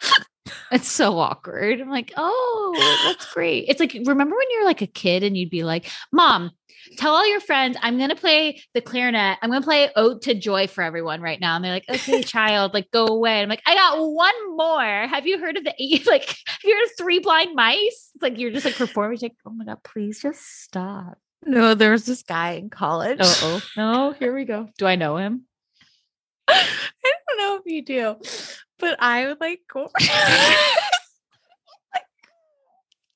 it's so awkward. I'm like, oh, that's great. It's like remember when you're like a kid and you'd be like, "Mom, tell all your friends I'm gonna play the clarinet. I'm gonna play Ode to Joy for everyone right now." And they're like, "Okay, child, like go away." I'm like, "I got one more. Have you heard of the eight? Like, have you heard of Three Blind Mice? It's like you're just like performing. Like, oh my god, please just stop." no. There was this guy in college. Oh, oh, no. Here we go. Do I know him? I don't know if you do, but I would like go.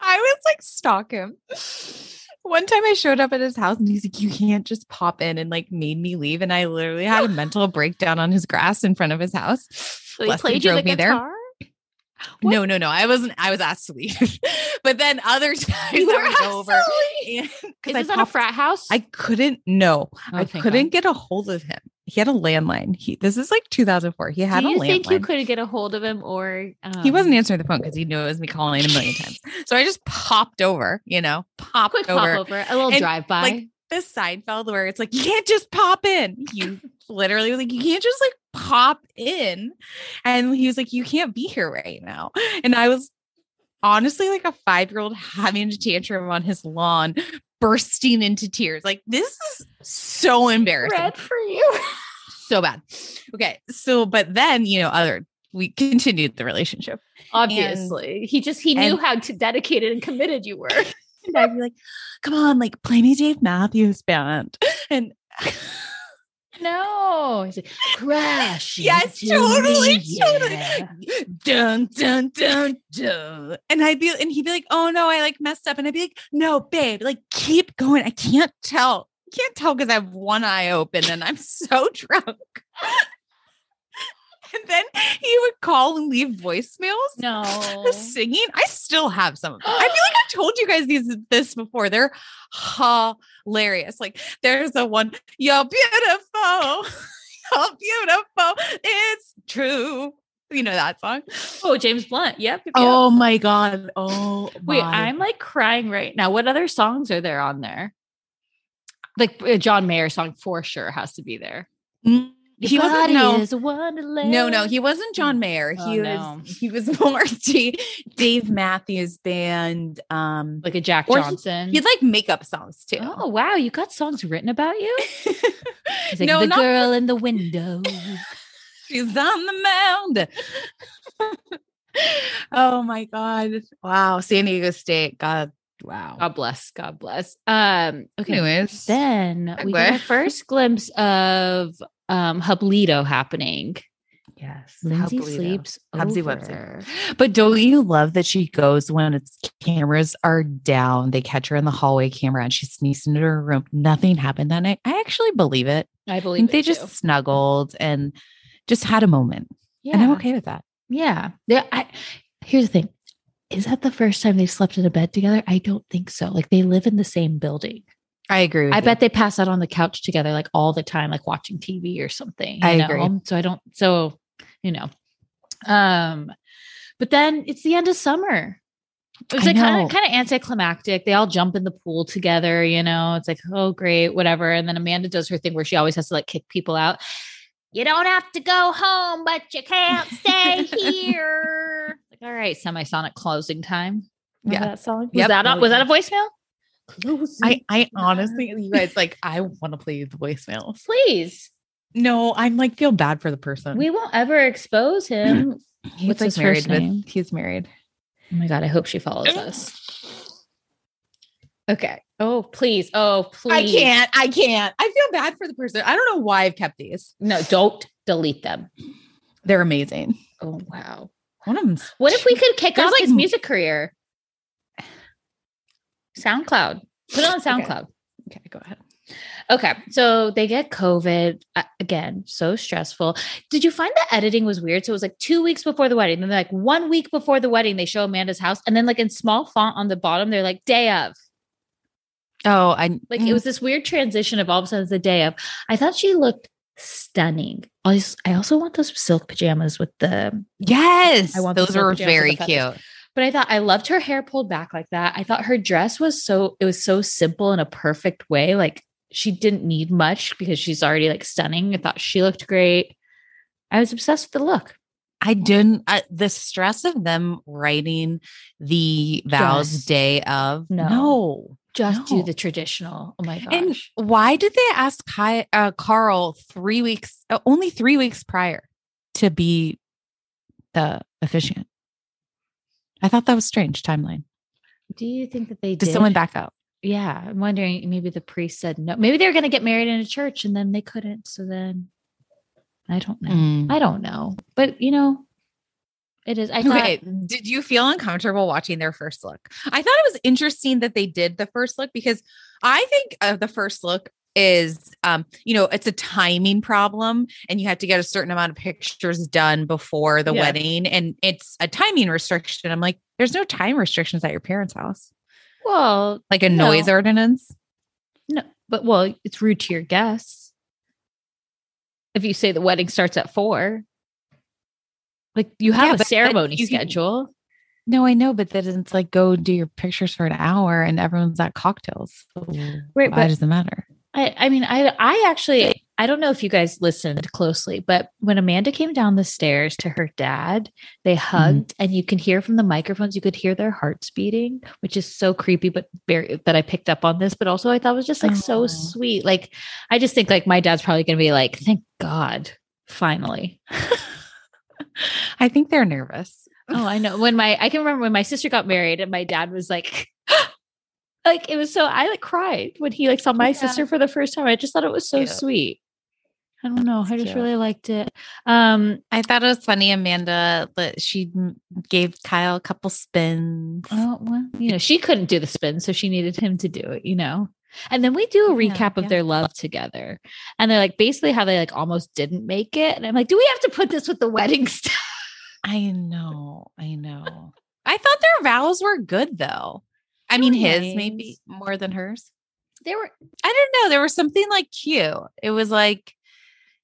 I was like stalk him. One time I showed up at his house and he's like, You can't just pop in and like made me leave. And I literally had a mental breakdown on his grass in front of his house. So he played you drove the me there. guitar. No, no, no. I wasn't, I was asked to leave. but then other times You I go over. Is I this at a frat house? I couldn't no. Oh, I couldn't God. get a hold of him. He had a landline. He this is like 2004. He had Do a you landline. think you could get a hold of him, or um, he wasn't answering the phone because he knew it was me calling a million times. So I just popped over, you know, popped quick over. pop over, a little drive by? like, The Seinfeld where it's like you can't just pop in. You literally like you can't just like pop in, and he was like you can't be here right now. And I was honestly like a five year old having a tantrum on his lawn, bursting into tears. Like this is so embarrassing Red for you. so bad. Okay. So, but then, you know, other, we continued the relationship. Obviously, he just he knew and- how to dedicated and committed you were. And I'd be like, come on, like play me Dave Matthews Band. And no, he's like crash. yes, totally, me, totally. yeah." Dun, dun, dun, dun. And I'd be, and he'd be like, oh no, I like messed up. And I'd be like, no, babe, like keep going. I can't tell. Can't tell because I have one eye open and I'm so drunk. and then he would call and leave voicemails. No, the singing. I still have some of them. I feel like I've told you guys these this before. They're hilarious. Like there's the one, you're beautiful. You're beautiful. It's true. You know that song? oh James Blunt. Yep. yep. Oh my God. Oh Wait, my- I'm like crying right now. What other songs are there on there? Like a John Mayer song for sure has to be there. Mm, he wasn't no. is a wonderland. No, no, he wasn't John Mayer. Oh, He no. was he was more D- Dave Matthews Band. Um like a Jack Johnson. he, would like makeup songs too. oh wow, you got songs written about you. Like no, the not girl in the window. She's on the mound. oh my God. Wow. San Diego State. God. Wow. God bless. God bless. Um. Okay. Anyways. Then we get our first glimpse of um Hublito happening. yes. Lindsay Hublito. sleeps Hubsy over. But don't you love that she goes when it's cameras are down? They catch her in the hallway camera and she sneaks into her room. Nothing happened that night. I actually believe it. I believe they just too. snuggled and just had a moment. yeah. And I'm okay with that. Yeah. There, I, here's the thing. Is that the first time they slept in a bed together? I don't think so. Like they live in the same building. I agree. I you. bet they pass out on the couch together like all the time, like watching TV or something. you I know? agree. So I don't so you know. Um but then it's the end of summer. It was I like kind of kind of anticlimactic. They all jump in the pool together, you know. It's like, oh great, whatever. And then Amanda does her thing where she always has to like kick people out. You don't have to go home, but you can't stay here. Like, all right, semisonic closing time. Remember Yeah. that song? Was Yep. that a, was that a voicemail? I, I honestly, you guys, like, I want to play the voicemails. Please. No, I'm like, feel bad for the person. We won't ever expose him. he's what's his married first with- name? he's married. Oh my god, I hope she follows us. Okay. Oh, please. Oh, please. I can't. I can't. I feel bad for the person. I don't know why I've kept these. No, don't delete them. They're amazing. Oh wow. One of them's What if we could kick There's off like his music career? SoundCloud. Put it on SoundCloud. Okay, go ahead. Okay. So they get COVID uh, again. So stressful. Did you find the editing was weird? So it was like two weeks before the wedding. Then like one week before the wedding, they show Amanda's house. And then like in small font on the bottom, they're like day of. Oh, I Like it was this weird transition of all of a sudden the day of. I thought she looked stunning. I also want those silk pajamas with the, yes. I want those are very cute. But I thought I loved her hair pulled back like that. I thought her dress was so, it was so simple in a perfect way. Like she didn't need much because she's already like stunning. I thought she looked great. I was obsessed with the look. I didn't. I, the stress of them writing the vows Dress. day of No. no. Just No. do the traditional. Oh my gosh. And why did they ask Kai, uh, Carl three weeks, uh, only three weeks prior to be the officiant? I thought that was strange timeline. do you think that they Did did? someone back up? Yeah, I'm wondering. Maybe the priest said no. Maybe they were going to get married in a church, and then they couldn't. So then, I don't know. Mm. I don't know. But you know, it is. I thought Okay. Did you feel uncomfortable watching their first look? I thought it was interesting that they did the first look because I think of the first look is um you know it's a timing problem and you have to get a certain amount of pictures done before the Yeah. wedding and it's a timing restriction i'm like there's no time restrictions at your parents house well, like a No. noise ordinance no, but well, it's rude to your guests. If you say the wedding starts at four, like you have Yeah, a ceremony you can- schedule. no i know but then it's like go do your pictures for an hour and everyone's at cocktails so Right, why but- does it matter I, I mean, I, I actually, I don't know if you guys listened closely, but when Amanda came down the stairs to her dad, they mm-hmm. hugged, and you can hear from the microphones, you could hear their hearts beating, which is so creepy, but very that I picked up on this. But also, I thought was just like so sweet. Like, I just think like my dad's probably gonna be like, thank God, finally. i think they're nervous Oh, I know. When my I can remember when my sister got married and my dad was like like it was so I like cried when he like saw my Yeah. sister for the first time. I just thought it was so Cute. sweet. I don't know. I just cute. really liked it. Um I thought it was funny, Amanda, that she gave Kyle a couple spins. oh, well, you know, she couldn't do the spin, so she needed him to do it, you know. And then we do a Yeah, recap of their love together. And they're like basically how they like almost didn't make it. And I'm like, do we have to put this with the wedding stuff? I know, I know. I thought their vows were good though. I mean, his maybe more than hers. They were I don't know. There was something like cute. It was like,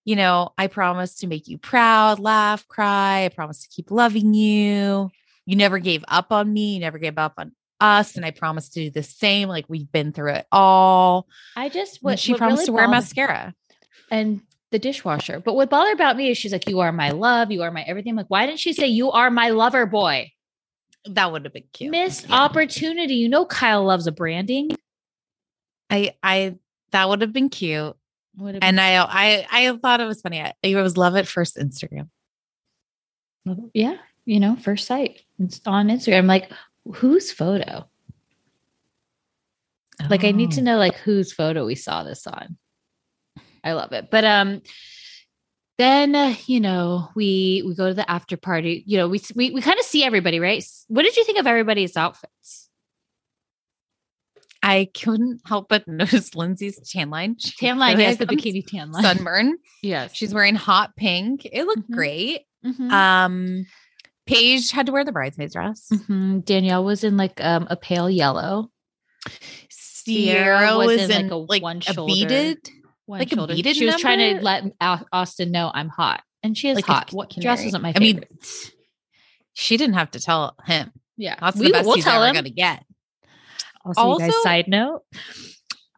you know, I promise to make you proud, laugh, cry. I promise to keep loving you. You never gave up on me. You never gave up on us. And I promise to do the same. Like we've been through it all. I just What what she what promised really to wear bothered- mascara. and the dishwasher. But what bothered about me is she's like, You are my love, you are my everything. I'm like, why didn't she say you are my lover boy? That would have been cute. Missed Yeah. opportunity. You know Kyle loves a branding. I I that would have been cute. Would have And I I I thought it was funny. I, it was love at first Instagram. yeah, you know, first sight. It's on Instagram. I'm like, whose photo? Like I need to Oh. know like whose photo we saw this on. I love it. But um then uh, you know we we go to the after party. You know we we we kind of see everybody, right? What did you think of everybody's outfits? I couldn't help but notice Lindsay's tan line. She Tan line, yes, the bikini tan line. sunburn. Yes, She's wearing hot pink. It looked Mhm. great. Mhm. Um, Paige had to wear the bridesmaid's dress. Mhm. Danielle was in like um a pale yellow. Ciara was was, in, like, a like one shoulder. beaded, one Like a shoulder. beaded She was trying to let Austin know I'm hot, and she is like hot. What dress canary. isn't my favorite. I mean, she didn't have to tell him. yeah, That's we, the best we'll he's tell ever him. gonna get. Also, you guys, side note: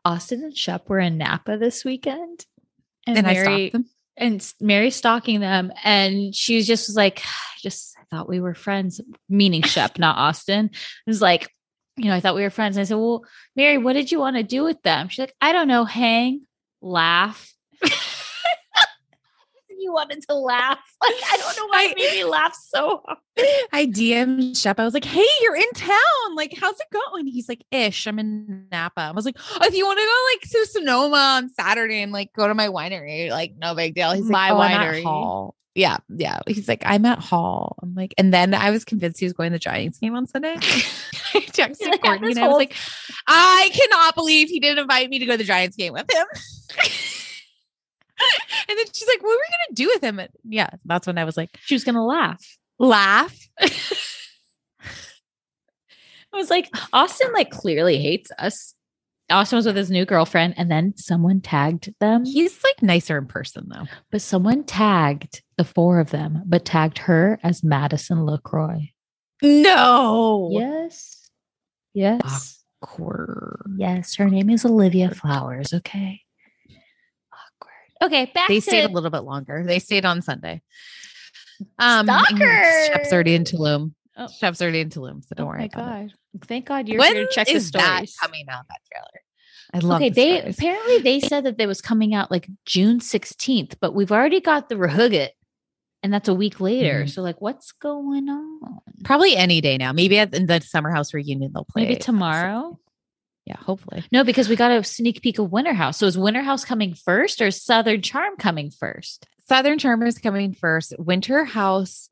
Austin and Shep were in Napa this weekend, and, And Mary stopped them. and Mary stalking them, and she was just was like, "Just I thought we were friends," meaning Shep, not Austin. It was like, you know, I thought we were friends. And I said, "Well, Mary, what did you want to do with them?" She's like, "I don't know, hang, laugh." You wanted to laugh. Like I don't know why it made me laugh so hard. I DM'd Shep. I was like, "Hey, you're in town. Like, how's it going?" He's like, "Ish, I'm in Napa." I was like, oh, "If you want to go like to Sonoma on Saturday and like go to my winery, like no big deal." He's My like, "Oh, I'm at winery. Hall." Yeah, yeah. He's like, "I'm at Hall." I'm like, and then I was convinced he was going to the Giants game on Sunday. I texted like, Courtney and I was whole- like, "I cannot believe he didn't invite me to go to the Giants game with him." and then she's like, "What were we gonna do with him?" And yeah, that's when I was like, She was gonna laugh. "Laugh." I was like, Austin like clearly hates us. Austin was with his new girlfriend, and then someone tagged them. He's like nicer in person though. But someone tagged the four of them, but tagged her as Madison LeCroy. No. Yes. Yes. Awkward. Yes. Her name is Olivia Flowers. Okay. Awkward. Okay. Back They to stayed a little bit longer. They stayed on Sunday. Um, and Stalker. Shep's already in Tulum. Oh. Shep's already in Tulum, so don't Oh worry my about it. Thank God you're When here to check the is that stories. coming out? That trailer. I love. okay, the they stories. apparently they said that they was coming out like June 16th, but we've already got the Rahugget, and that's a week later. Mhm. So like what's going on? probably any day now. Maybe at in the summer house reunion they'll play Maybe it. tomorrow? Yeah, hopefully. No, because we got a sneak peek of Winter House. So is Winter House coming first or Southern Charm coming first? Southern Charm is coming first. Winter House.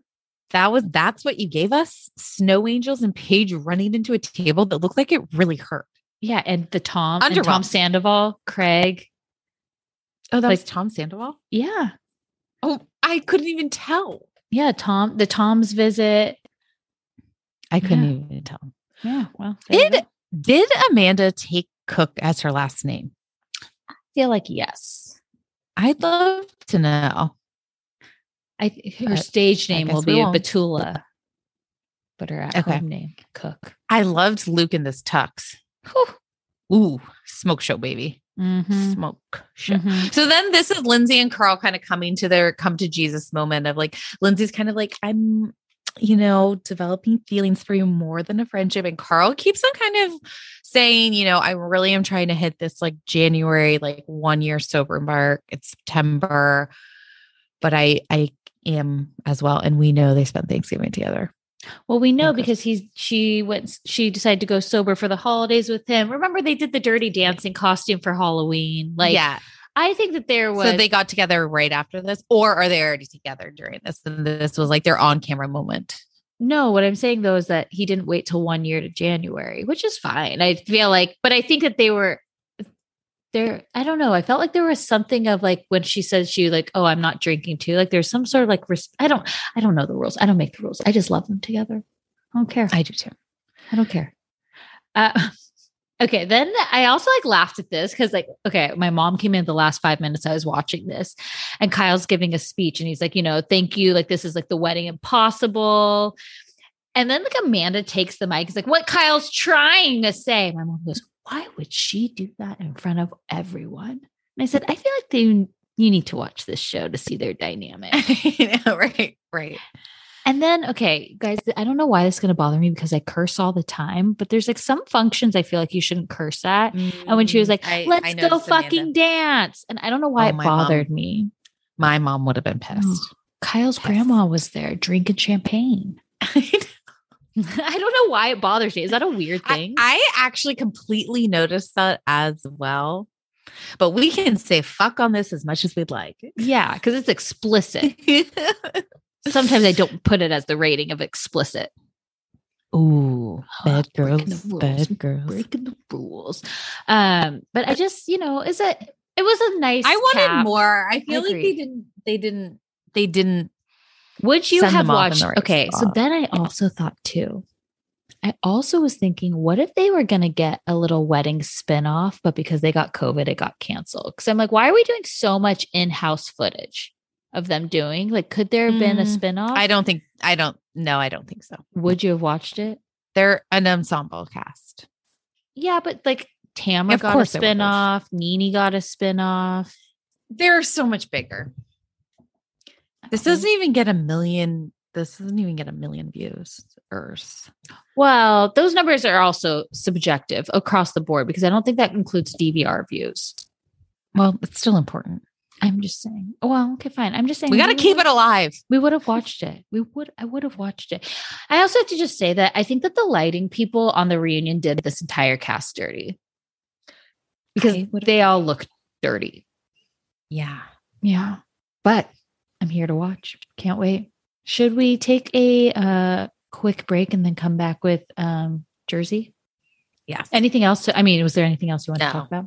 That was that's what you gave us. Snow Angels and Paige running into a table that looked like it really hurt. Yeah, and the Tom and Tom Sandoval, Craig. Oh, that Like- was Tom Sandoval. Yeah. Oh, I couldn't even tell. Yeah, Tom, the Tom's visit. I couldn't Yeah. even tell. Yeah, well, you Did Amanda take Cooke as her last name? I feel like yes. I'd love to know. I her stage name will be won't. Batula, but her at Okay. home name Cooke. I loved Luke in this tux. Ooh, smoke show, baby. Mhm. Smoke show. Mhm. So then this is Lindsay and Carl kind of coming to their come to Jesus moment of like Lindsay's kind of like, I'm, you know, developing feelings for you more than a friendship. And Carl keeps on kind of saying, you know, I really am trying to hit this like January, like one year sober mark. It's September. But I I am as well. And we know they spent Thanksgiving together. Well, we know Okay. because he's she went she decided to go sober for the holidays with him. Remember they did the dirty dancing costume for Halloween. Like yeah. I think that there was So they got together right after this, or are they already together during this? And this was like their on camera moment. No, what I'm saying though is that he didn't wait till one year to January, which is fine. I feel like, but I think that they were there. I don't know. I felt like there was something of like when she says she like, oh, I'm not drinking too. Like there's some sort of like, res- I don't, I don't know the rules. I don't make the rules. I just love them together. I don't care. I do too. I don't care. Uh, okay, then I also like laughed at this because like, okay, my mom came in the last five minutes I was watching this, and Kyle's giving a speech, and he's like, you know, thank you, like this is like the wedding impossible. And then like Amanda takes the mic. It's like, what Kyle's trying to say. My mom goes, why would she do that in front of everyone? And I said, I feel like they you need to watch this show to see their dynamic. you know, right, right. And then, okay, guys, I don't know why this is going to bother me because I curse all the time, but there's like some functions I feel like you shouldn't curse at. And when she was like, Mm, I- let's I go fucking Amanda. dance. And I don't know why Oh, it my mom- bothered me. my mom would have been pissed. Kyle's Yes. grandma was there drinking champagne. I don't know why it bothers me. Is that a weird I, thing? I actually completely noticed that as well. But we can say fuck on this as much as we'd like. yeah, because it's explicit. Sometimes I don't put it as the rating of explicit. Ooh, bad Breaking girls, the rules. bad girls. Breaking the rules. Um, but I just, you know, is it it was a nice I wanted cap. more. I feel like they didn't. They didn't. They didn't. Would you send have them watched? right okay, so then I also thought too. I also was thinking, what if they were going to get a little wedding spinoff, but because they got COVID, it got canceled? Because I'm like, why are we doing so much in-house footage of them doing? Like, could there have been a Mm, spinoff? I don't think. I don't. No, I don't think so. Would you have watched it? They're an ensemble cast. Yeah, but like Tamra Of got a course they would spinoff, NeNe got a spinoff. They're so much bigger. This Okay. doesn't even get a million. This doesn't even get a million views. Earth. Well, those numbers are also subjective across the board because I don't think that includes DVR views. Well, it's still important. I'm just saying. Oh, well, okay, fine. I'm just saying We got to keep it alive. We would have watched it. We would. I would have watched it. I also have to just say that I think that the lighting people on the reunion did this entire cast dirty because they all look dirty. Yeah. Yeah, but I'm here to watch. Can't wait. Should we take a uh, quick break and then come back with um, Jersey? Yes. Anything else? To, I mean, was there anything else you want to talk about?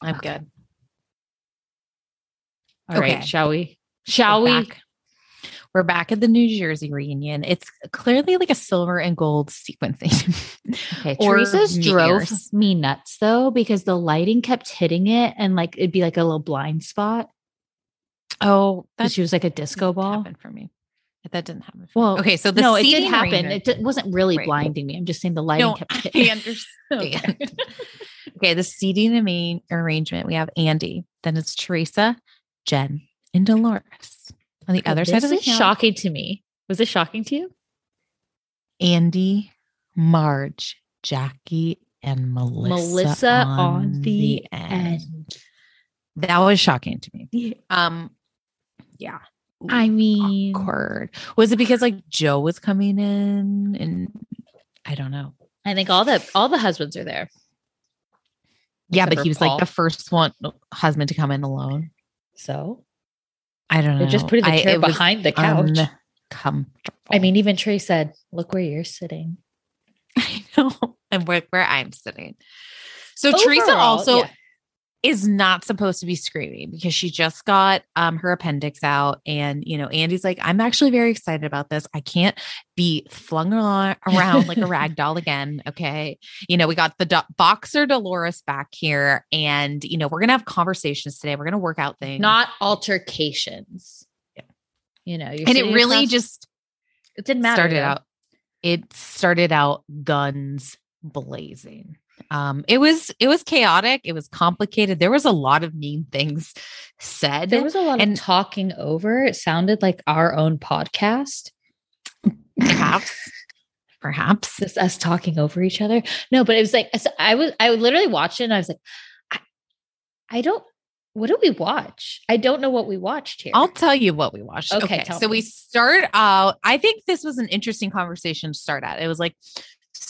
I'm good. All right, Okay. shall we? Shall We're we? back. We're back at the New Jersey reunion. It's clearly like a silver and gold sequencing. Okay, Teresa's drove me nuts though because the lighting kept hitting it and like it'd be like a little blind spot. oh, That she was like a disco ball. happened for me. That didn't happen. For Well, okay. So the no, it did happen. It d- wasn't really Right. blinding me. I'm just saying the lighting No, kept I hitting. understand. Okay, the seating and main arrangement. We have Andy, then it's Teresa, Jen, and Dolores. On the other side of the is shocking to me. Was it shocking to you? Andy, Marge, Jackie, and Melissa. Melissa on, the, end. That was shocking to me. Um, yeah. I mean, awkward. Was it because like Joe was coming in and I don't know. I think all the all the husbands are there. Yeah, Except but he was Paul. like the first one uh, husband to come in alone. So I don't know. they're just putting the chair was behind the couch. Uncomfortable. I mean, even Trey said, "Look where you're sitting." I know. And where, where I'm sitting. So Teresa also yeah. Is not supposed to be screaming because she just got um her appendix out and you know Andy's like I'm actually very excited about this. I can't be flung around like a rag doll again, okay? You know, we got the do- boxer Dolores back here and you know, we're going to have conversations today. We're going to work out things. not altercations. Yeah. You know, and it really across- just it didn't matter. started though. out it started out guns blazing um it was it was chaotic it was complicated there was a lot of mean things said There was a lot and- of talking over. It sounded like our own podcast. perhaps perhaps Just us talking over each other. No, but it was like I was I would literally watch it and I was like, I, I don't what did we watch? I don't know what we watched here. I'll tell you what we watched. Okay, Okay. so we start out, I think this was an interesting conversation to start at. It was like,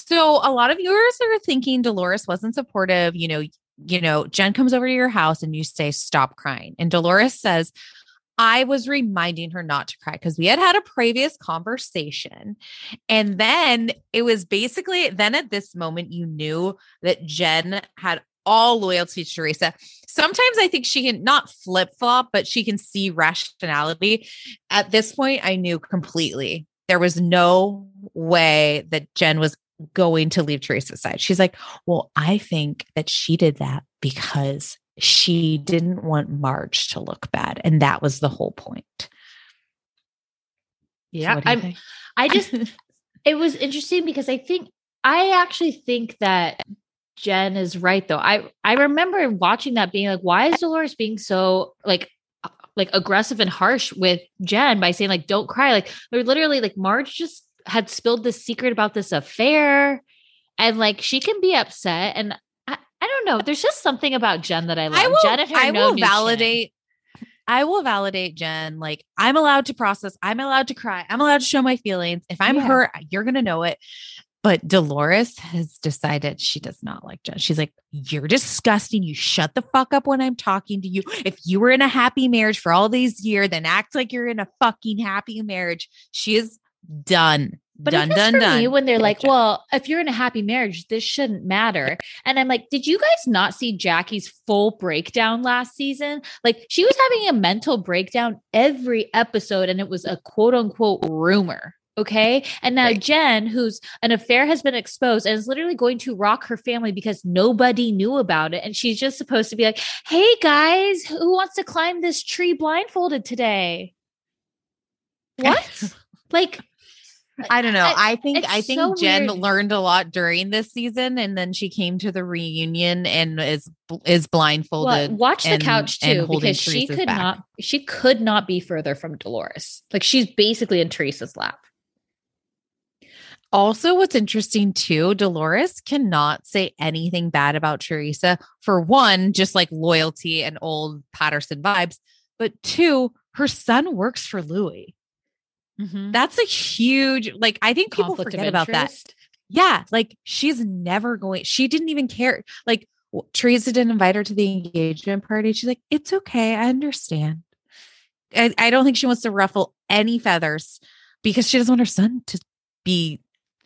so a lot of viewers are thinking Dolores wasn't supportive. You know, you know, Jen comes over to your house and you say, stop crying. And Dolores says, I was reminding her not to cry because we had had a previous conversation. And then it was basically, then at this moment, you knew that Jen had all loyalty to Teresa. Sometimes I think she can not flip flop, but she can see rationality. At this point, I knew completely there was no way that Jen was going to leave Teresa's side. She's like, Well, I think that she did that because she didn't want Marge to look bad. And that was the whole point. Yeah. you I'm? I just it was interesting because I think I actually think that Jen is right though. I I remember watching that being like, why is Dolores being so like like aggressive and harsh with Jen by saying like don't cry? Like they're literally like Marge just had spilled the secret about this affair and like she can be upset and I, I don't know. There's just something about Jen that I love. I will, Jen and her I will validate. I will validate Jen. Like I'm allowed to process. I'm allowed to cry. I'm allowed to show my feelings. If I'm Yeah. hurt, you're gonna know it. But Dolores has decided she does not like Jen. She's like, You're disgusting. You shut the fuck up when I'm talking to you. If you were in a happy marriage for all these years, then act like you're in a fucking happy marriage. She is done. But done, done, for done. me when they're like, "Well, if you're in a happy marriage, this shouldn't matter." And I'm like, "Did you guys not see Jackie's full breakdown last season? Like, she was having a mental breakdown every episode, and it was a quote unquote rumor." Okay. And now Right. Jen, who's an affair has been exposed and is literally going to rock her family because nobody knew about it. And she's just supposed to be like, hey guys, who wants to climb this tree blindfolded today? What? like, I don't know. I- I, think I think so Jen weird. learned a lot during this season, and then she came to the reunion and is is blindfolded. Well, watch the and- couch too, because she Teresa's could back. not she could not be further from Dolores. Like she's basically in Teresa's lap. Also, what's interesting too, Dolores cannot say anything bad about Teresa. For one, just like loyalty and old Paterson vibes, but two, her son works for Louis. Mm-hmm. That's a huge like. I think people Conflict forget about that. Yeah, like she's never going. She didn't even care. Like Teresa didn't invite her to the engagement party. She's like, "It's okay, I understand." I, I don't think she wants to ruffle any feathers because she doesn't want her son to be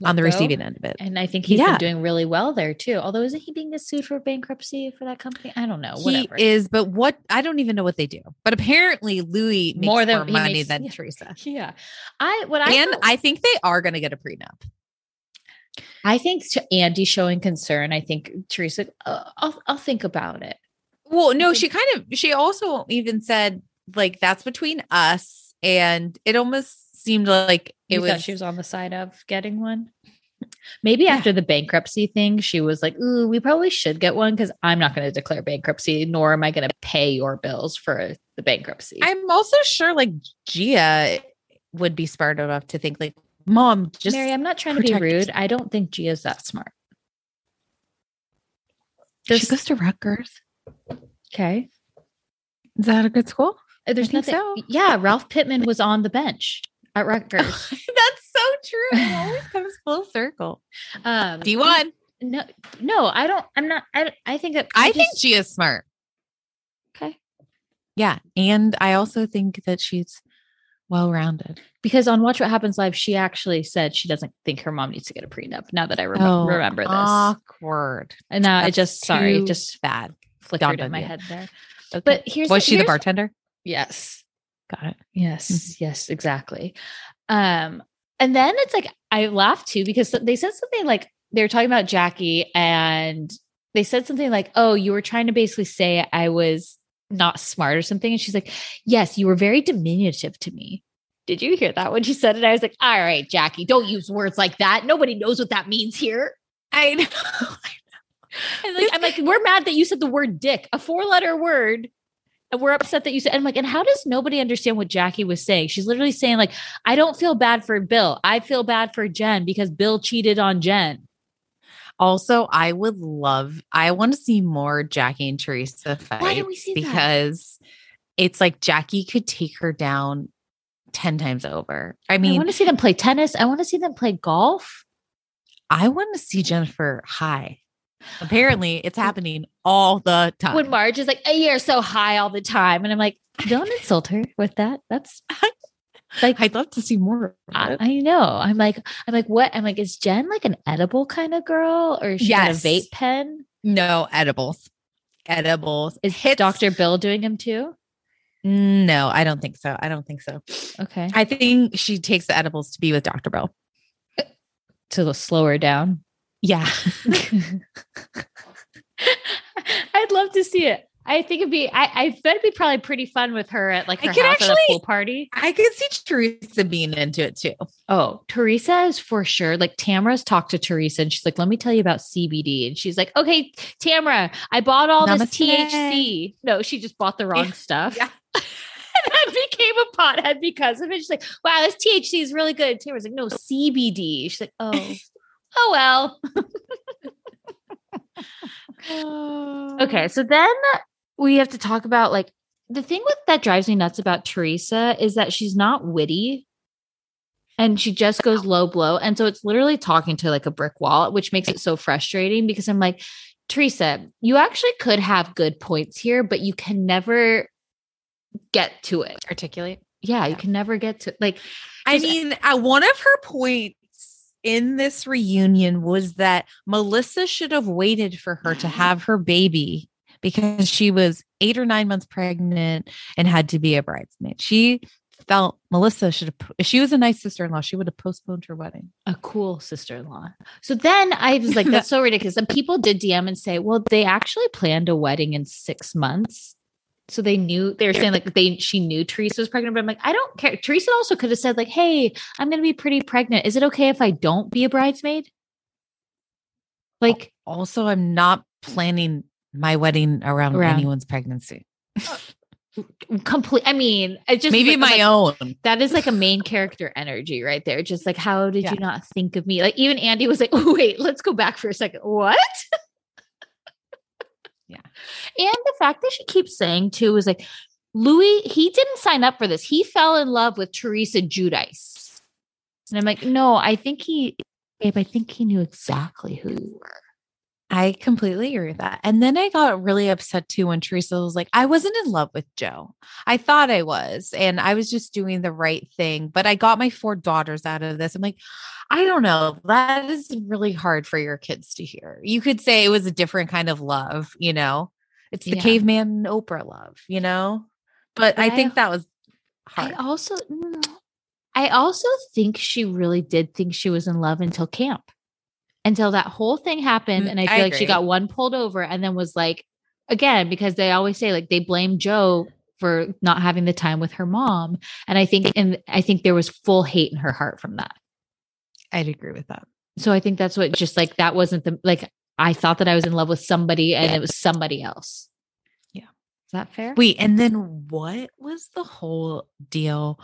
on the go. receiving end of it. And I think he's Yeah. been doing really well there too. Although isn't he being sued for bankruptcy for that company? I don't know. he Whatever. is, but what I don't even know what they do. But apparently, Louis makes More more, than- he money makes- than yeah. Teresa. yeah. I what I and thought- I think they are going to get a prenup. I think to Andy showing concern. I think Teresa. Uh, I'll I'll think about it. Well, no, she kind of she also even said like that's between us, and it almost seemed like it You was, she was on the side of getting one. Maybe after the bankruptcy thing, she was like, Ooh, we probably should get one because I'm not going to declare bankruptcy, nor am I going to pay your bills for the bankruptcy. I'm also sure like Gia would be smart enough to think like, mom, just Mary, I'm not trying to be rude. I don't think Gia's that smart. she goes to Rutgers. Okay. Is that a good school? There's nothing. so. Yeah, Ralph Pittman was on the bench at Rutgers. That's so true. It always comes full circle. Um, D1. No, no, I don't. I'm not. I. I think that I think just- is smart. okay Yeah. And I also think that she's well rounded. because on Watch What Happens Live, she actually said she doesn't think her mom needs to get a prenup. Now that I Oh, remember this, Awkward. and now I just sorry, just bad. flickered dawned in my you. head there. Okay. But here's was she the bartender? Yes. Got it. Yes, Mm-hmm. yes, exactly. Um, and then it's like I laughed too because they said something like they were talking about Jackie and they said something like, "Oh, you were trying to basically say I was not smart or something," and she's like, "Yes, you were very diminutive to me." Did you hear that when she said it? I was like, "All right, Jackie, don't use words like that. Nobody knows what that means here." I know. And like, I'm like, we're mad that you said the word dick, a four letter word. And we're upset that you said, and I'm like, and how does nobody understand what Jackie was saying? She's literally saying, like, I don't feel bad for Bill. I feel bad for Jen because Bill cheated on Jen. Also, I would love, I want to see more Jackie and Teresa fight. Why didn't we see that? Because it's like Jackie could take her down 10 times over. I mean, I want to see them play tennis. I want to see them play golf. I want to see Jennifer high. Apparently, it's happening all the time. When Marge is like, oh, you're so high all the time. And I'm like, don't insult her with that. That's like, I'd love to see more. I. I know. I'm like, I'm like, what? I'm like, is Jen like an edible kind of girl or is she got a vape pen? no edibles. Edibles. Is Hits- Dr. Bill doing them too? No, I don't think so. I don't think so. Okay. I think she takes the edibles to be with Dr. Bill. to slow her down. Yeah. I'd love to see it. I think it'd be. I, I bet it'd be probably pretty fun with her at like I her could house at a actually- pool party. I could see Teresa being into it too. Oh, Teresa is for sure. Like Tamra's talked to Teresa and she's like, "Let me tell you about CBD." And she's like, "Okay, Tamra, I bought all this THC." No, she just bought the wrong stuff. Yeah. and then became a pothead because of it. She's like, "Wow, this THC is really good." Tamra's like, "No, CBD." She's like, "Oh, oh well." Okay, so then we have to talk about like the thing with that drives me nuts about Teresa is that she's not witty and she just goes low blow. And so it's literally talking to like a brick wall, which makes it so frustrating because I'm like, Teresa, you actually could have good points here, but you can never get to it. Articulate. Yeah, you can never get to like I mean, uh, one of her points in this reunion was that Melissa should have waited for her to have her baby because she was eight or nine months pregnant and had to be a bridesmaid. She felt Melissa should have, if she was a nice sister in law, she would have postponed her wedding. a cool sister-in-law. So then I was like, that's so ridiculous. And people did DM and say, well, they actually planned a wedding in six months. So they knew they were saying like they she knew Teresa was pregnant, but I'm like, I don't care. Teresa also could have said, like, hey, I'm gonna be pretty pregnant. Is it okay if I don't be a bridesmaid? Like, Also, I'm not planning my wedding around, Around. anyone's pregnancy. Uh, complete. I mean, it just Maybe my like, own. That is like a main character energy right there. Just like, how did Yeah. you not think of me? Like, even Andy was like, oh, wait, let's go back for a second. What? Yeah. And the fact that she keeps saying too is like, Louis, he didn't sign up for this. He fell in love with Teresa Giudice. And I'm like, no, I think he, babe, I think he knew exactly who you were. I completely agree with that. And then I got really upset too when Teresa was like, I wasn't in love with Joe. I thought I was, and I was just doing the right thing, but I got my four daughters out of this. I'm like, I don't know. That is really hard for your kids to hear. You could say it was a different kind of love, you know? It's the Yeah. caveman Oprah love, you know? But I I- think that was I also, mm, I also think she really did think she was in love until camp, until that whole thing happened. Mm, And I I feel like she got one pulled over and then was like, again, because they always say like they blame Joe for not having the time with her mom. And I think, and I think there was full hate in her heart from that. I'd agree with that. So I think that's what just like that wasn't the like I thought that I was in love with somebody and it was somebody else. Yeah. Is that fair? Wait, and then what was the whole deal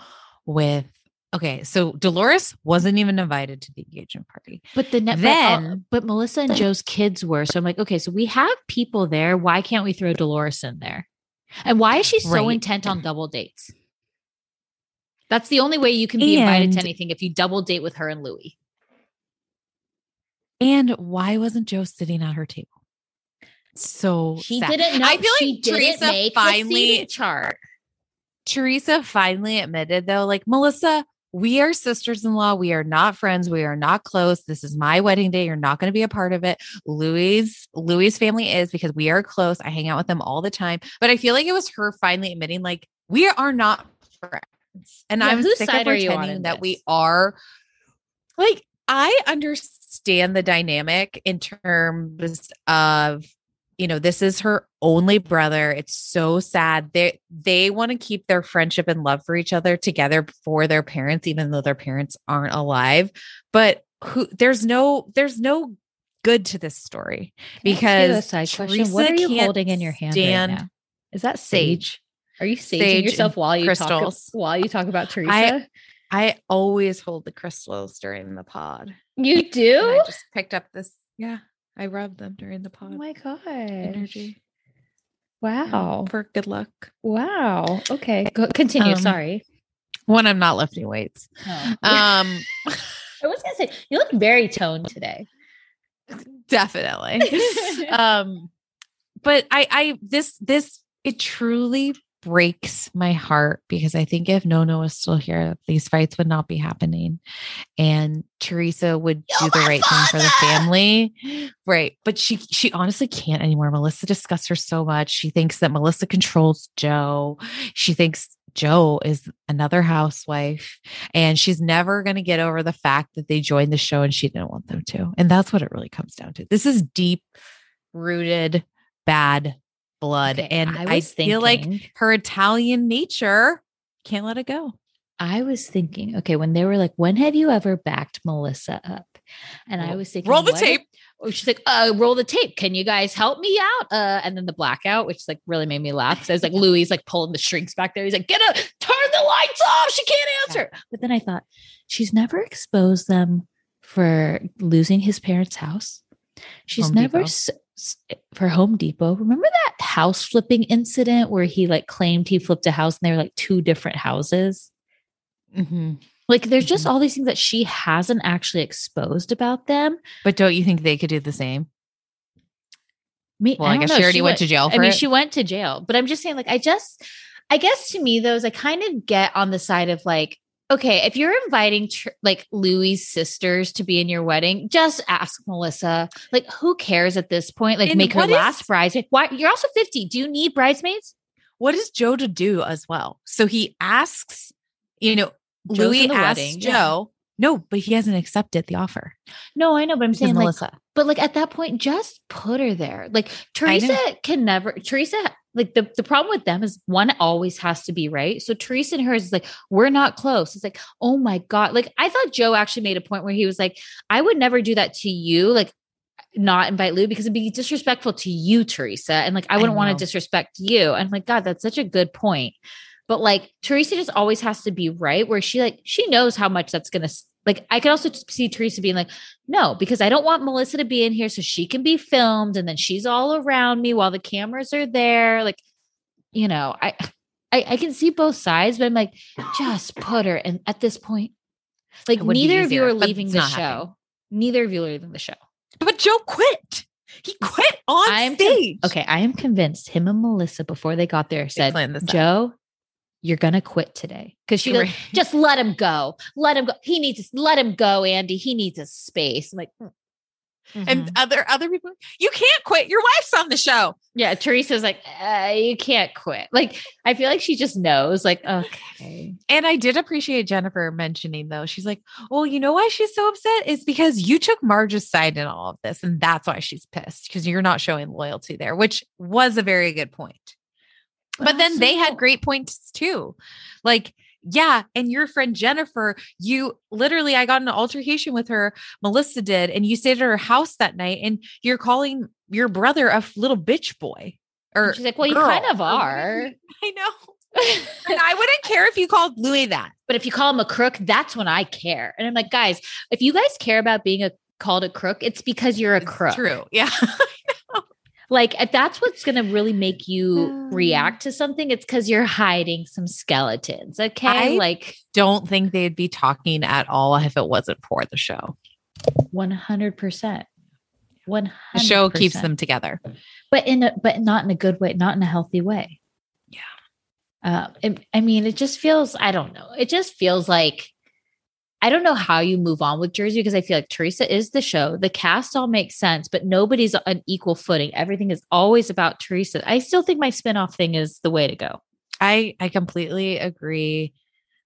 with okay, so Dolores wasn't even invited to the engagement party. But the net Then- uh, then, but Melissa and Joe's kids were. So I'm like, okay, so we have people there. Why can't we throw Dolores in there? And why is she so Right. intent on double dates? That's the only way you can be invited to anything if you double date with her and Louis. And why wasn't Joe sitting at her table? So She sad. didn't know. I feel she like Teresa make finally chart. Teresa finally admitted though, like Melissa, we are sisters-in-law. We are not friends. We are not close. This is my wedding day. You're not going to be a part of it. Louis, Louis' family is because we are close. I hang out with them all the time. But I feel like it was her finally admitting, like, we are not friends. And Yeah, I'm sick of side are you on pretending in that we are. Like, I understand the dynamic in terms of you know this is her only brother it's so sad they they want to keep their friendship and love for each other together for their parents even though their parents aren't alive but who there's no there's no good to this story Can I ask you a because side question. What are you holding in your hand stand right now? Is that sage? Are you saging Sage yourself while you talk while you talk about Teresa? I i always hold the crystals during the pod you And do? i just picked up this yeah i rub them during the pod oh my god! energy Wow! for good luck Wow. Okay. Go, continue. Um, Sorry. when i'm not lifting weights Oh. um I was gonna say you look very toned today. definitely um but i i this this it truly breaks my heart because i think if nono was still here these fights would not be happening. And teresa would oh do You're the my right thing for the family. Right but she she honestly can't anymore. Melissa disgusts her so much. She thinks that melissa controls joe. She thinks joe is another housewife and she's never going to get over the fact that they joined the show and she didn't want them to. And that's what it really comes down to. This is deep rooted bad blood Okay, and I I, feel like her italian nature can't let it go I was thinking, okay, when they were like, when have you ever backed Melissa up? And I was thinking, roll the what tape. Oh, she's like, uh, roll the tape. Can you guys help me out? Uh, and then the blackout, which like really made me laugh. So I was like, Louis like pulling the shrinks back there. He's like, get a turn the lights off. She can't answer. But then I thought, she's never exposed them for losing his parents' house. She's Home never Depot. s- s- for Home Depot. Remember that house flipping incident where he like claimed he flipped a house and they were like two different houses? Mm-hmm. Like there's just all these things that she hasn't actually exposed about them. but don't you think they could do the same Me, well i, don't guess know. she already went, to jail for I mean, it. she went to jail, but I'm just saying, like, I just, I guess to me, those I kind of get on the side of like, okay, if you're inviting tr- like Louis' sisters to be in your wedding, just ask Melissa. Like, who cares at this point? Like, And make her is- last bridesmaid. Why? You're also 50. Do you need bridesmaids? what is joe to do as well so he asks you know Joe's louis asks wedding, joe no but he hasn't accepted the offer No, I know, but I'm saying like, melissa But like at that point, just put her there. Like Teresa can never Teresa like the, the problem with them is one always has to be right. So Teresa and hers is like, we're not close. It's like, oh my God. Like I thought Joe actually made a point where he was like, I would never do that to you. Like not invite Lou because it'd be disrespectful to you, Teresa. And like I I wouldn't want to disrespect you. And I'm like, God, that's such a good point. But like Teresa just always has to be right where she like she knows how much that's gonna like I could also see Teresa being like, no, because I don't want Melissa to be in here so she can be filmed and then she's all around me while the cameras are there. Like, you know, I I, I can see both sides, but I'm like, just put her. And at this point, like neither of you are leaving the show. happening. Neither of you are leaving the show. but joe quit he quit on I'm stage okay, I am convinced him and Melissa before they got there said. Joe, you're gonna quit today. Cause she goes, Right. just let him go. Let him go. He needs to let him go, Andy. He needs a space. I'm like, "Mm." and other other people you can't quit your wife's on the show yeah, Teresa's like, uh, you can't quit. Like, I feel like she just knows, like, okay. And I did appreciate Jennifer mentioning though. She's like, "Well, you know why she's so upset is because you took Marge's side in all of this, and that's why she's pissed because you're not showing loyalty there," which was a very good point. But then they had great points too. Like Yeah. And your friend Jennifer, you literally, I got an altercation with her, Melissa did, and you stayed at her house that night and you're calling your brother a little bitch boy. Or And she's like, well, you kind of are. I know. and I wouldn't care if you called Louis that. But if you call him a crook, that's when I care. And I'm like, guys, if you guys care about being a called a crook, it's because you're a It's crook. True. Yeah. Like if that's what's going to really make you Um, react to something, it's because you're hiding some skeletons. Okay. I- like Don't think they'd be talking at all if it wasn't for the show. 100%. 100%. The show keeps them together. but in a but not in a good way, not in a healthy way. Yeah. Uh, it- I mean, it just feels. I don't know. It just feels like I don't know how you move on with Jersey because I feel like Teresa is the show. The cast all makes sense, but nobody's on equal footing. Everything is always about Teresa. I still think my spinoff thing is the way to go. I I completely agree.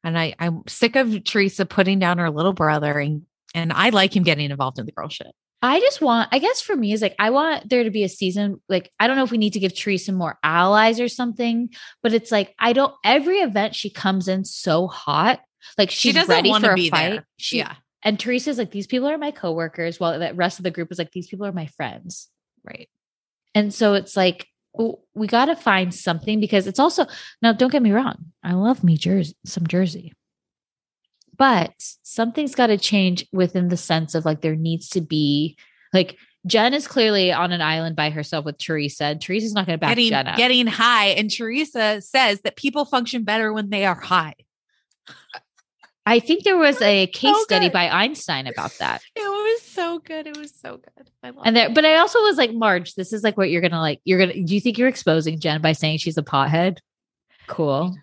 And I, I'm sick of Teresa putting down her little brother and and I like him getting involved in the girl shit. I just want, I guess for me is like, I want there to be a season. Like, I don't know if we need to give Teresa more allies or something, but it's like, I don't, every event she comes in so hot, like she's She doesn't ready for a fight. there. She, yeah. And Teresa's like, these people are my coworkers, while the rest of the group is like, these people are my friends. Right. And so it's like, we got to find something because it's also, now don't get me wrong. I love me Jersey, some Jersey, but something's got to change within the sense of like, there needs to be like, Jen is clearly on an island by herself with Teresa, and Teresa's not going to back Getting Jen up. getting high. And Teresa says that people function better when they are high. Uh, I think there was a case So study by Einstein about that. It was so good. It was so good. I love And there, it. but I also was like, Marge, this is like what you're gonna like. You're gonna. Do you think you're exposing Jen by saying she's a pothead? Cool.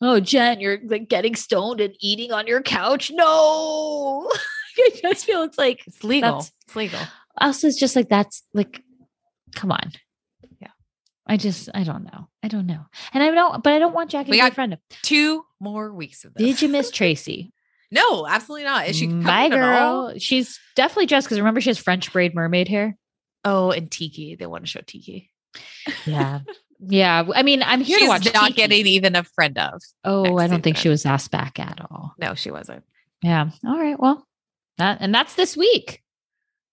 Oh, Jen, you're like getting stoned and eating on your couch. No, I just feel it's like it's legal. that's- It's legal. us is just like that's like, come on. Yeah. I just I don't know. I don't know. And I don't, but I don't want Jackie We to be a got friend. of- Two more weeks of this. Did you miss Tracy? No, absolutely not. Is she My girl. She's definitely dressed because remember she has French braid mermaid hair. Oh, and Tiki. They want to show Tiki. Yeah. Yeah. I mean, I'm here She's to watch. not Tiki. getting even a friend of. Oh, I don't think she was asked back at all. No, she wasn't. Yeah. All right. Well, that and that's this week.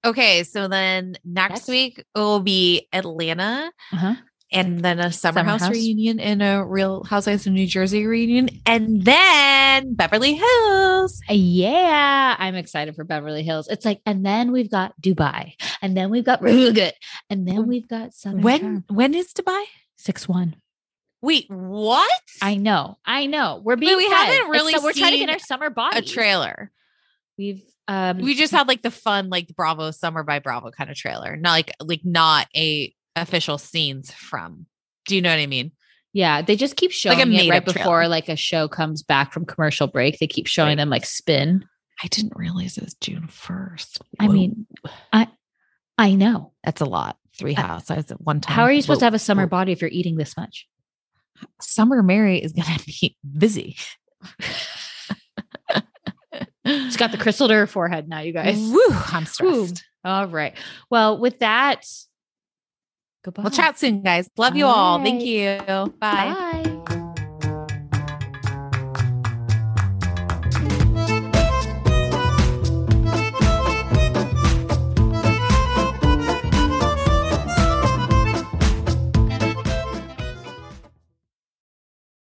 Okay, so then next Next. week it will be Atlanta Uh-huh. And then a summer, Summer house, House. reunion and a real Housewives of New Jersey reunion and then Beverly Hills. Yeah, I'm excited for Beverly Hills. It's like, and then we've got Dubai, and then we've got Rugut, and then we've got Southern When Charm. when is Dubai? six one. Wait, what? I know, I know. We're being we fed. haven't really so we're trying to get our summer body. a trailer. We've um We just had like the fun like Bravo Summer by Bravo kind of trailer. Not like like not a official scenes from. Do you know what I mean? Yeah, they just keep showing Like it right before trailer. like a show comes back from commercial break. They keep showing Right. them like spin. I didn't realize it was June 1st. I mean, I I know. that's a lot. Three Uh, housewives at one time. How are you supposed to have a summer whoa. body if you're eating this much? Summer Mary is gonna be busy. She's got the crystal to her forehead now, you guys. Woo, I'm stressed. All right. Well, with that, goodbye. We'll chat soon, guys. Love you all. Thank you. Bye. Bye.